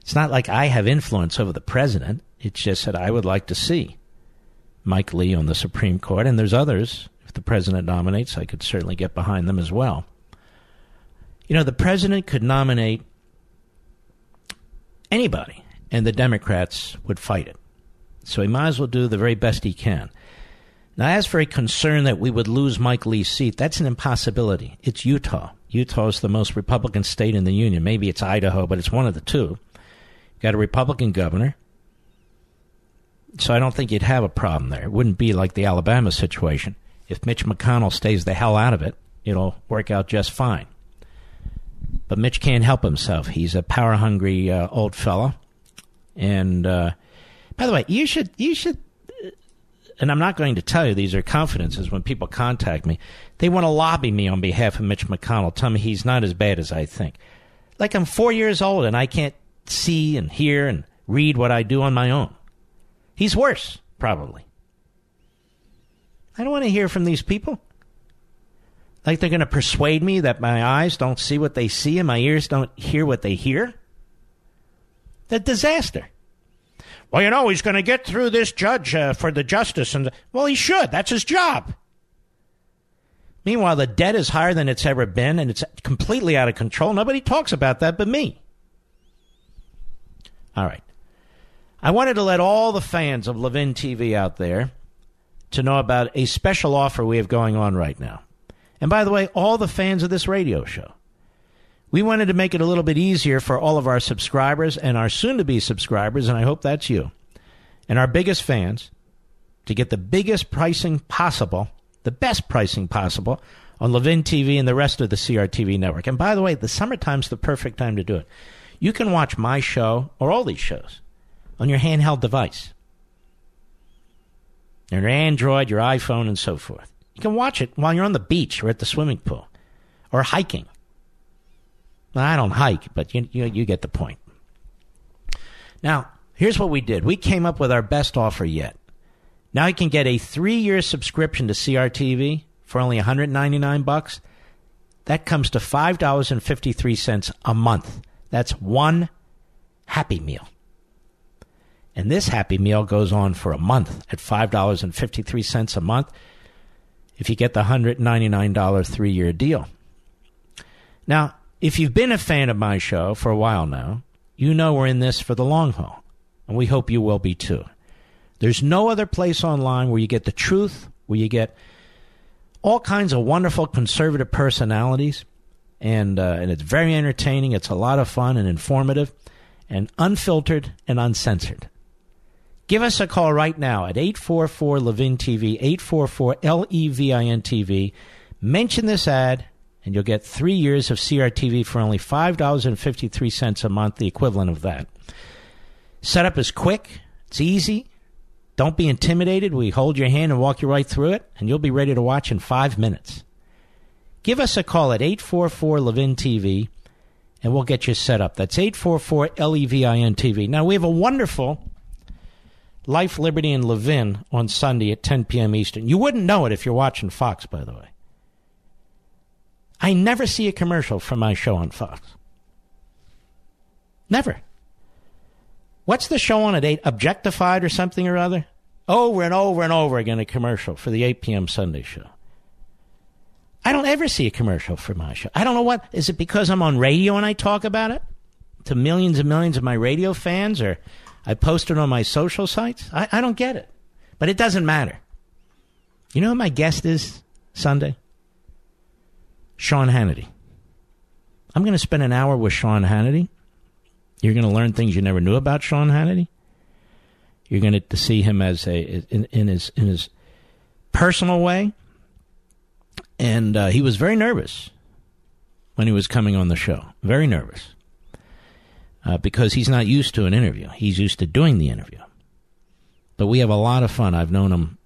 it's not like I have influence over the president. It's just that I would like to see Mike Lee on the Supreme Court, and there's others. If the president nominates, I could certainly get behind them as well. You know, the president could nominate anybody, and the Democrats would fight it. So he might as well do the very best he can. Now, as for a concern that we would lose Mike Lee's seat, that's an impossibility. It's Utah. Utah is the most Republican state in the union. Maybe it's Idaho, but it's one of the two. Got a Republican governor So I don't think you'd have a problem there. It wouldn't be like the Alabama situation. If Mitch McConnell stays the hell out of it, it'll work out just fine. But Mitch can't help himself. He's a power hungry uh, old fella. And uh, by the way, you should you should and I'm not going to tell you these are confidences when people contact me. They want to lobby me on behalf of Mitch McConnell, tell me he's not as bad as I think. Like I'm four years old and I can't see and hear and read what I do on my own. He's worse, probably. I don't want to hear from these people. Like they're going to persuade me that my eyes don't see what they see and my ears don't hear what they hear. A disaster. Well, you know, he's going to get through this judge uh, for the justice. And well, he should. That's his job. Meanwhile, the debt is higher than it's ever been, and it's completely out of control. Nobody talks about that but me. All right. I wanted to let all the fans of Levin TV out there to know about a special offer we have going on right now. And by the way, all the fans of this radio show. We wanted to make it a little bit easier for all of our subscribers and our soon to be subscribers, and I hope that's you, and our biggest fans to get the biggest pricing possible, the best pricing possible on Levin TV and the rest of the CRTV network. And by the way, the summertime's the perfect time to do it. You can watch my show or all these shows on your handheld device, your Android, your iPhone, and so forth. You can watch it while you're on the beach or at the swimming pool or hiking I don't hike, but you, you, you get the point. Now, here's what we did. We came up with our best offer yet. Now you can get a three-year subscription to CRTV for only 199 bucks. That comes to five dollars and fifty-three cents a month. That's one Happy Meal. And this Happy Meal goes on for a month at five dollars and fifty-three cents a month. If you get the $199 three-year deal. Now, if you've been a fan of my show for a while now, you know we're in this for the long haul, and we hope you will be too. There's no other place online where you get the truth, where you get all kinds of wonderful conservative personalities, and uh, and it's very entertaining. It's a lot of fun and informative, and unfiltered and uncensored. Give us a call right now at 844 Levin TV, 844 L E V I N TV. Mention this ad and you'll get three years of CRTV for only $5.53 a month, the equivalent of that. Setup is quick, it's easy. Don't be intimidated. We hold your hand and walk you right through it, and you'll be ready to watch in five minutes. Give us a call at 844 Levin TV, and we'll get you set up. That's 844 L E V I N TV. Now, we have a wonderful Life, Liberty, and Levin on Sunday at 10 p.m. Eastern. You wouldn't know it if you're watching Fox, by the way. I never see a commercial for my show on Fox. Never. What's the show on at 8? Objectified or something or other? Over and over and over again, a commercial for the 8 p.m. Sunday show. I don't ever see a commercial for my show. I don't know what. Is it because I'm on radio and I talk about it to millions and millions of my radio fans or I post it on my social sites? I, I don't get it. But it doesn't matter. You know who my guest is Sunday? Sean Hannity. I'm going to spend an hour with Sean Hannity. You're going to learn things you never knew about Sean Hannity. You're going to see him as a in, in his in his personal way, and uh, he was very nervous when he was coming on the show. Very nervous uh, because he's not used to an interview. He's used to doing the interview. But we have a lot of fun. I've known him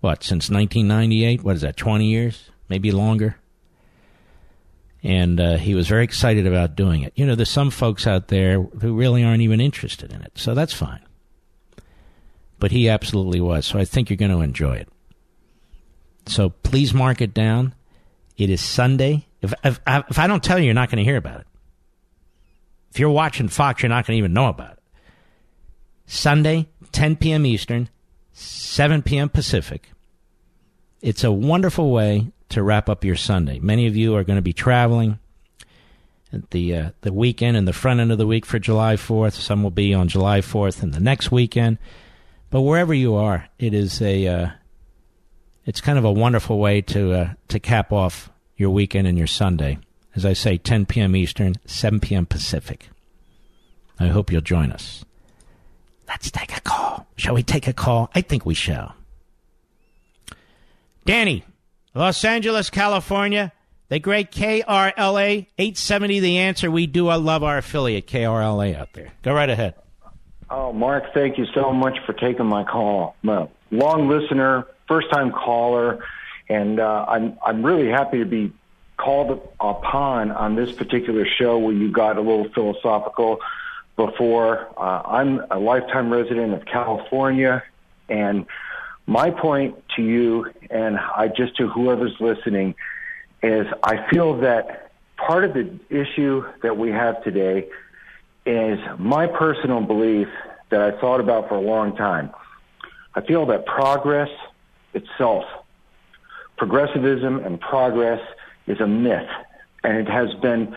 what since 1998. What is that? 20 years, maybe longer and uh, he was very excited about doing it. You know, there's some folks out there who really aren't even interested in it, so that's fine. But he absolutely was, so I think you're going to enjoy it. So please mark it down. It is Sunday. If if, if I don't tell you, you're not going to hear about it. If you're watching Fox, you're not going to even know about it. Sunday, 10 p.m. Eastern, 7 p.m. Pacific. It's a wonderful way to wrap up your Sunday. Many of you are going to be traveling at the uh, the weekend and the front end of the week for July 4th. Some will be on July 4th and the next weekend. But wherever you are, it is a uh, it's kind of a wonderful way to uh, to cap off your weekend and your Sunday. As I say, 10 p.m. Eastern, 7 p.m. Pacific. I hope you'll join us. Let's take a call. Shall we take a call? I think we shall. Danny, Los Angeles, California. The great KRLA 870 The Answer. We do I love our affiliate KRLA out there. Go right ahead. Oh, Mark, thank you so much for taking my call. A long listener, first time caller, and uh, I'm I'm really happy to be called upon on this particular show where you got a little philosophical before. Uh, I'm a lifetime resident of California, and my point to you, and I just to whoever's listening, is I feel that part of the issue that we have today is my personal belief that I thought about for a long time. I feel that progress itself, progressivism and progress is a myth. And it has been,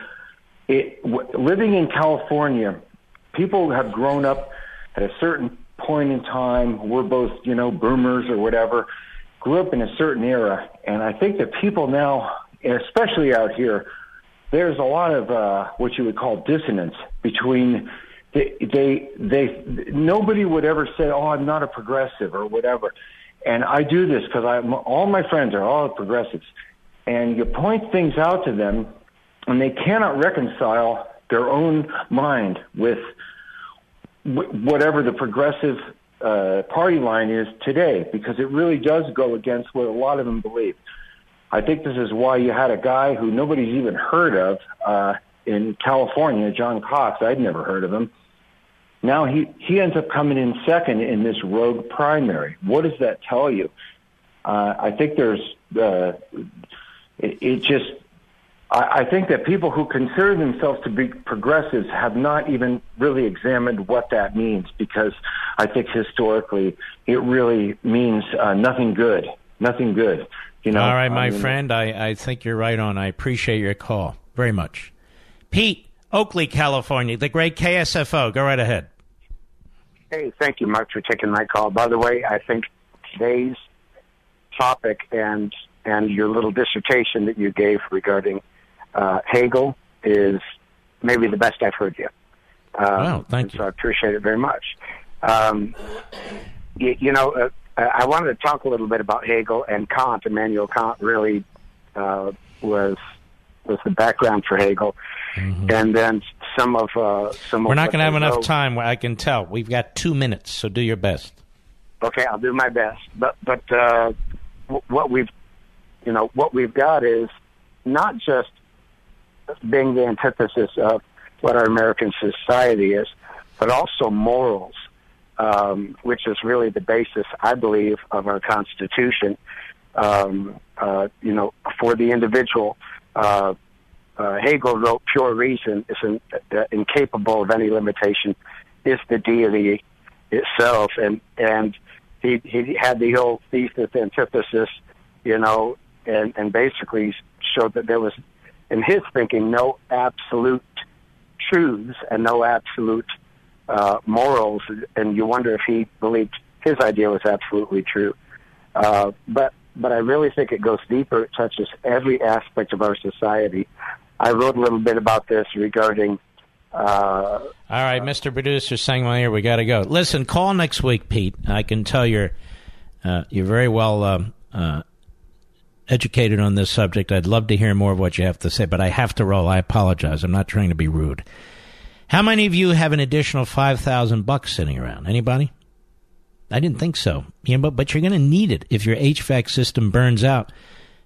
it, living in California, people have grown up at a certain point in time. We're both, you know, boomers or whatever, grew up in a certain era. And I think that people now, especially out here, there's a lot of uh, what you would call dissonance between they, they, they, nobody would ever say, "Oh, I'm not a progressive" or whatever. And I do this because I, all my friends are all progressives, and you point things out to them, and they cannot reconcile their own mind with whatever the progressive uh, party line is today, because it really does go against what a lot of them believe. I think this is why you had a guy who nobody's even heard of uh, in California, John Cox. I'd never heard of him. Now he, he ends up coming in second in this rogue primary. What does that tell you? Uh, I think there's, uh, it, it just, I, I think that people who consider themselves to be progressives have not even really examined what that means because I think historically it really means uh, nothing good, nothing good. You know, All right, my I mean, friend, I, I think you're right on. I appreciate your call very much. Pete, Oakley, California, the great KSFO. Go right ahead. Hey, thank you, Mark, for taking my call. By the way, I think today's topic and and your little dissertation that you gave regarding uh, Hegel is maybe the best I've heard yet. Um, Wow, thank you. So I appreciate it very much. Um, you, you know, uh, I wanted to talk a little bit about Hegel and Kant. Immanuel Kant really uh, was was the background for Hegel, and then some of uh, some. Mm-hmm. We're not going to have enough time. I can tell. We've got two minutes, so do your best. Okay, I'll do my best. But but uh, w- what we've you know what we've got is not just being the antithesis of what our American society is, but also morals, um, which is really the basis, I believe, of our Constitution. Um, uh, you know, for the individual. Uh, uh, Hegel wrote, "Pure reason is in, uh, incapable of any limitation, is the deity itself," and and he he had the whole thesis antithesis, you know, and and basically showed that there was, in his thinking, no absolute truths and no absolute uh, morals, and you wonder if he believed his idea was absolutely true. Uh, but but I really think it goes deeper. It touches every aspect of our society. I wrote a little bit about this regarding. Uh, All right, Mr. Producer Sangwanier, we got to go. Listen, call next week, Pete. I can tell you're uh, you're very well um, uh, educated on this subject. I'd love to hear more of what you have to say, but I have to roll. I apologize. I'm not trying to be rude. How many of you have an additional five thousand bucks sitting around? Anybody? I didn't think so. But but you're going to need it if your HVAC system burns out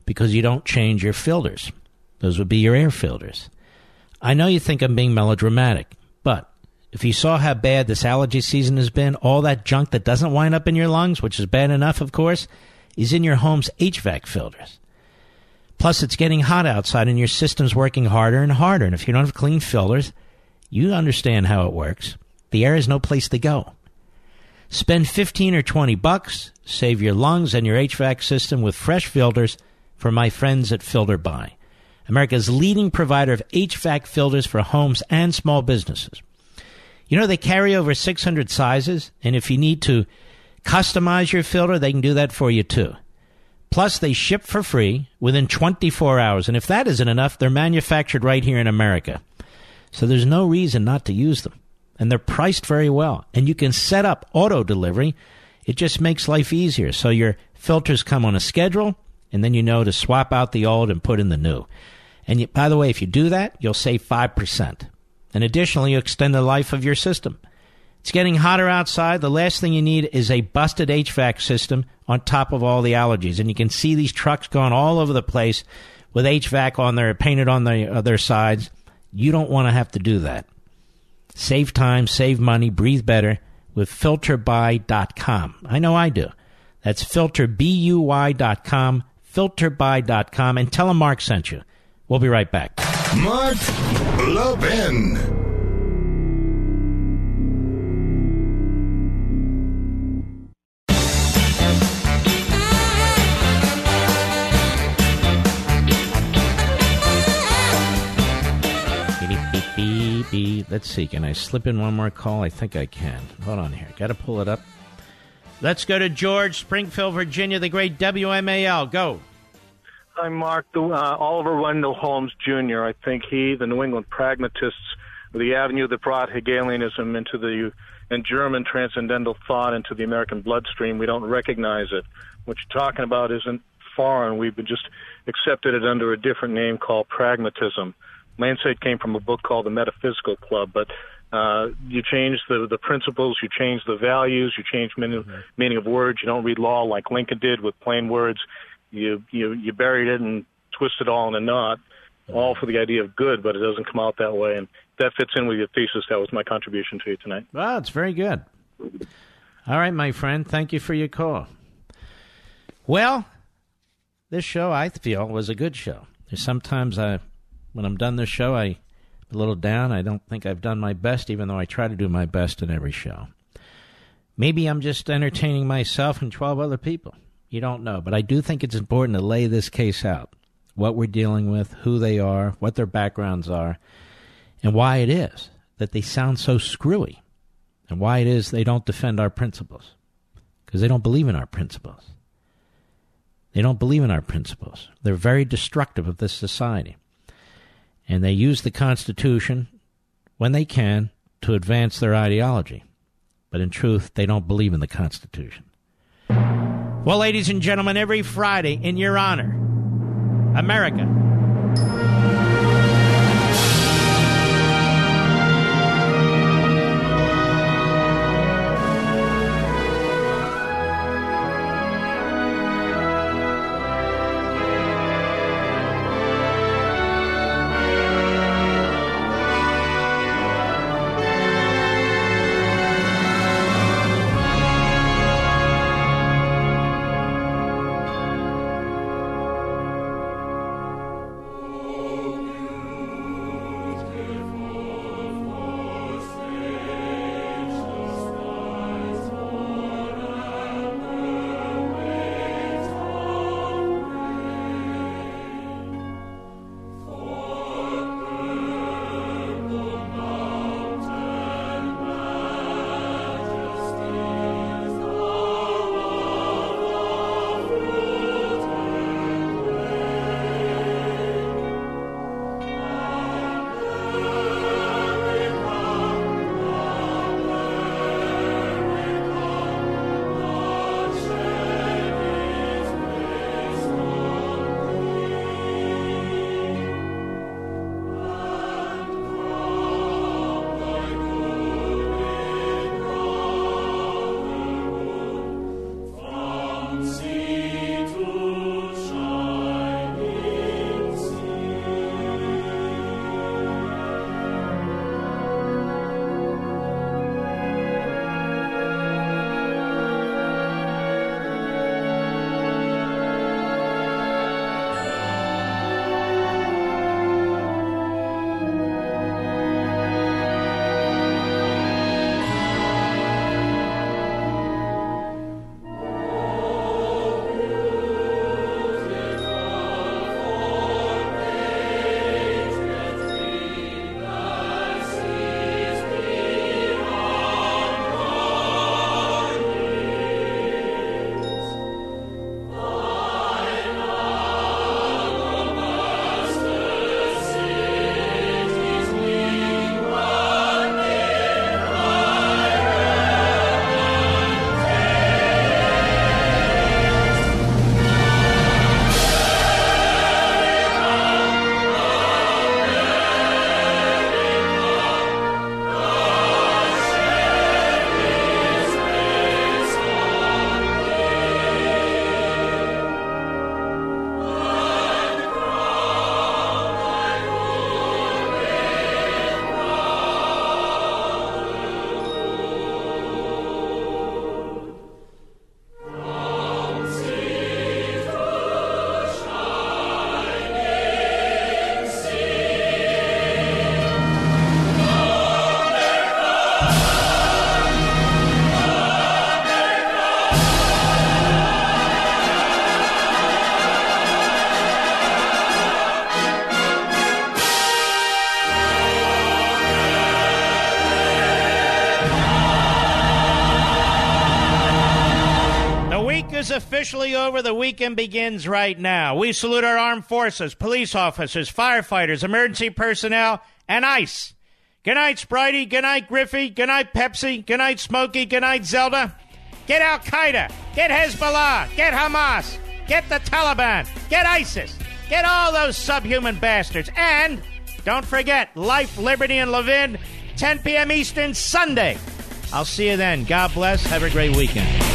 because you don't change your filters. Those would be your air filters. I know you think I'm being melodramatic, but if you saw how bad this allergy season has been, all that junk that doesn't wind up in your lungs, which is bad enough, of course, is in your home's HVAC filters. Plus, it's getting hot outside and your system's working harder and harder. And if you don't have clean filters, you understand how it works. The air has no place to go. Spend 15 or 20 bucks, save your lungs and your HVAC system with fresh filters from my friends at FilterBuy, America's leading provider of HVAC filters for homes and small businesses. You know, they carry over 600 sizes, and if you need to customize your filter, they can do that for you too. Plus, they ship for free within 24 hours, and if that isn't enough, they're manufactured right here in America. So there's no reason not to use them. and they're priced very well. And you can set up auto delivery. It just makes life easier. So your filters come on a schedule, and then you know to swap out the old and put in the new. And you, by the way, if you do that, you'll save 5%. And additionally, you extend the life of your system. It's getting hotter outside. The last thing you need is a busted HVAC system on top of all the allergies. And you can see these trucks going all over the place with HVAC on there, painted on the, their sides. You don't want to have to do that. Save time, save money, breathe better with filterbuy.com. I know I do. That's filterbuy.com, filterbuy.com, and tell them Mark sent you. We'll be right back. Mark Levin. Let's see. Can I slip in one more call? I think I can. Hold on here. Got to pull it up. Let's go to George, Springfield, Virginia, the great WMAL. Go. I'm Mark uh, Oliver Wendell Holmes Jr. I think he, the New England pragmatists, the avenue that brought Hegelianism into the and German transcendental thought into the American bloodstream. We don't recognize it. What you're talking about isn't foreign. We've just accepted it under a different name called pragmatism. My insight came from a book called The Metaphysical Club, but uh, you change the, the principles, you change the values, you change meaning, mm-hmm. meaning of words. You don't read law like Lincoln did with plain words. You, you, you buried it and twist it all in a knot, all for the idea of good, but it doesn't come out that way. And that fits in with your thesis. That was my contribution to you tonight. Well, it's very good. All right, my friend. Thank you for your call. Well, this show, I feel, was a good show. There's sometimes I when I'm done this show, I a little down. I don't think I've done my best, even though I try to do my best in every show. Maybe I'm just entertaining myself and 12 other people. You don't know. But I do think it's important to lay this case out what we're dealing with, who they are, what their backgrounds are, and why it is that they sound so screwy, and why it is they don't defend our principles. Because they don't believe in our principles. They don't believe in our principles. They're very destructive of this society and they use the Constitution when they can to advance their ideology. But in truth, they don't believe in the Constitution. Well, ladies and gentlemen, every Friday, in your honor, America officially over. The weekend begins right now. We salute our armed forces, police officers, firefighters, emergency personnel, and ICE. Good night, Spritey. Good night, Griffey. Good night, Pepsi. Good night, Smokey. Good night, Zelda. Get Al Qaeda. Get Hezbollah. Get Hamas. Get the Taliban. Get ISIS. Get all those subhuman bastards. And don't forget Life, Liberty, and Levin, 10 p.m. Eastern, Sunday. I'll see you then. God bless. Have a great weekend.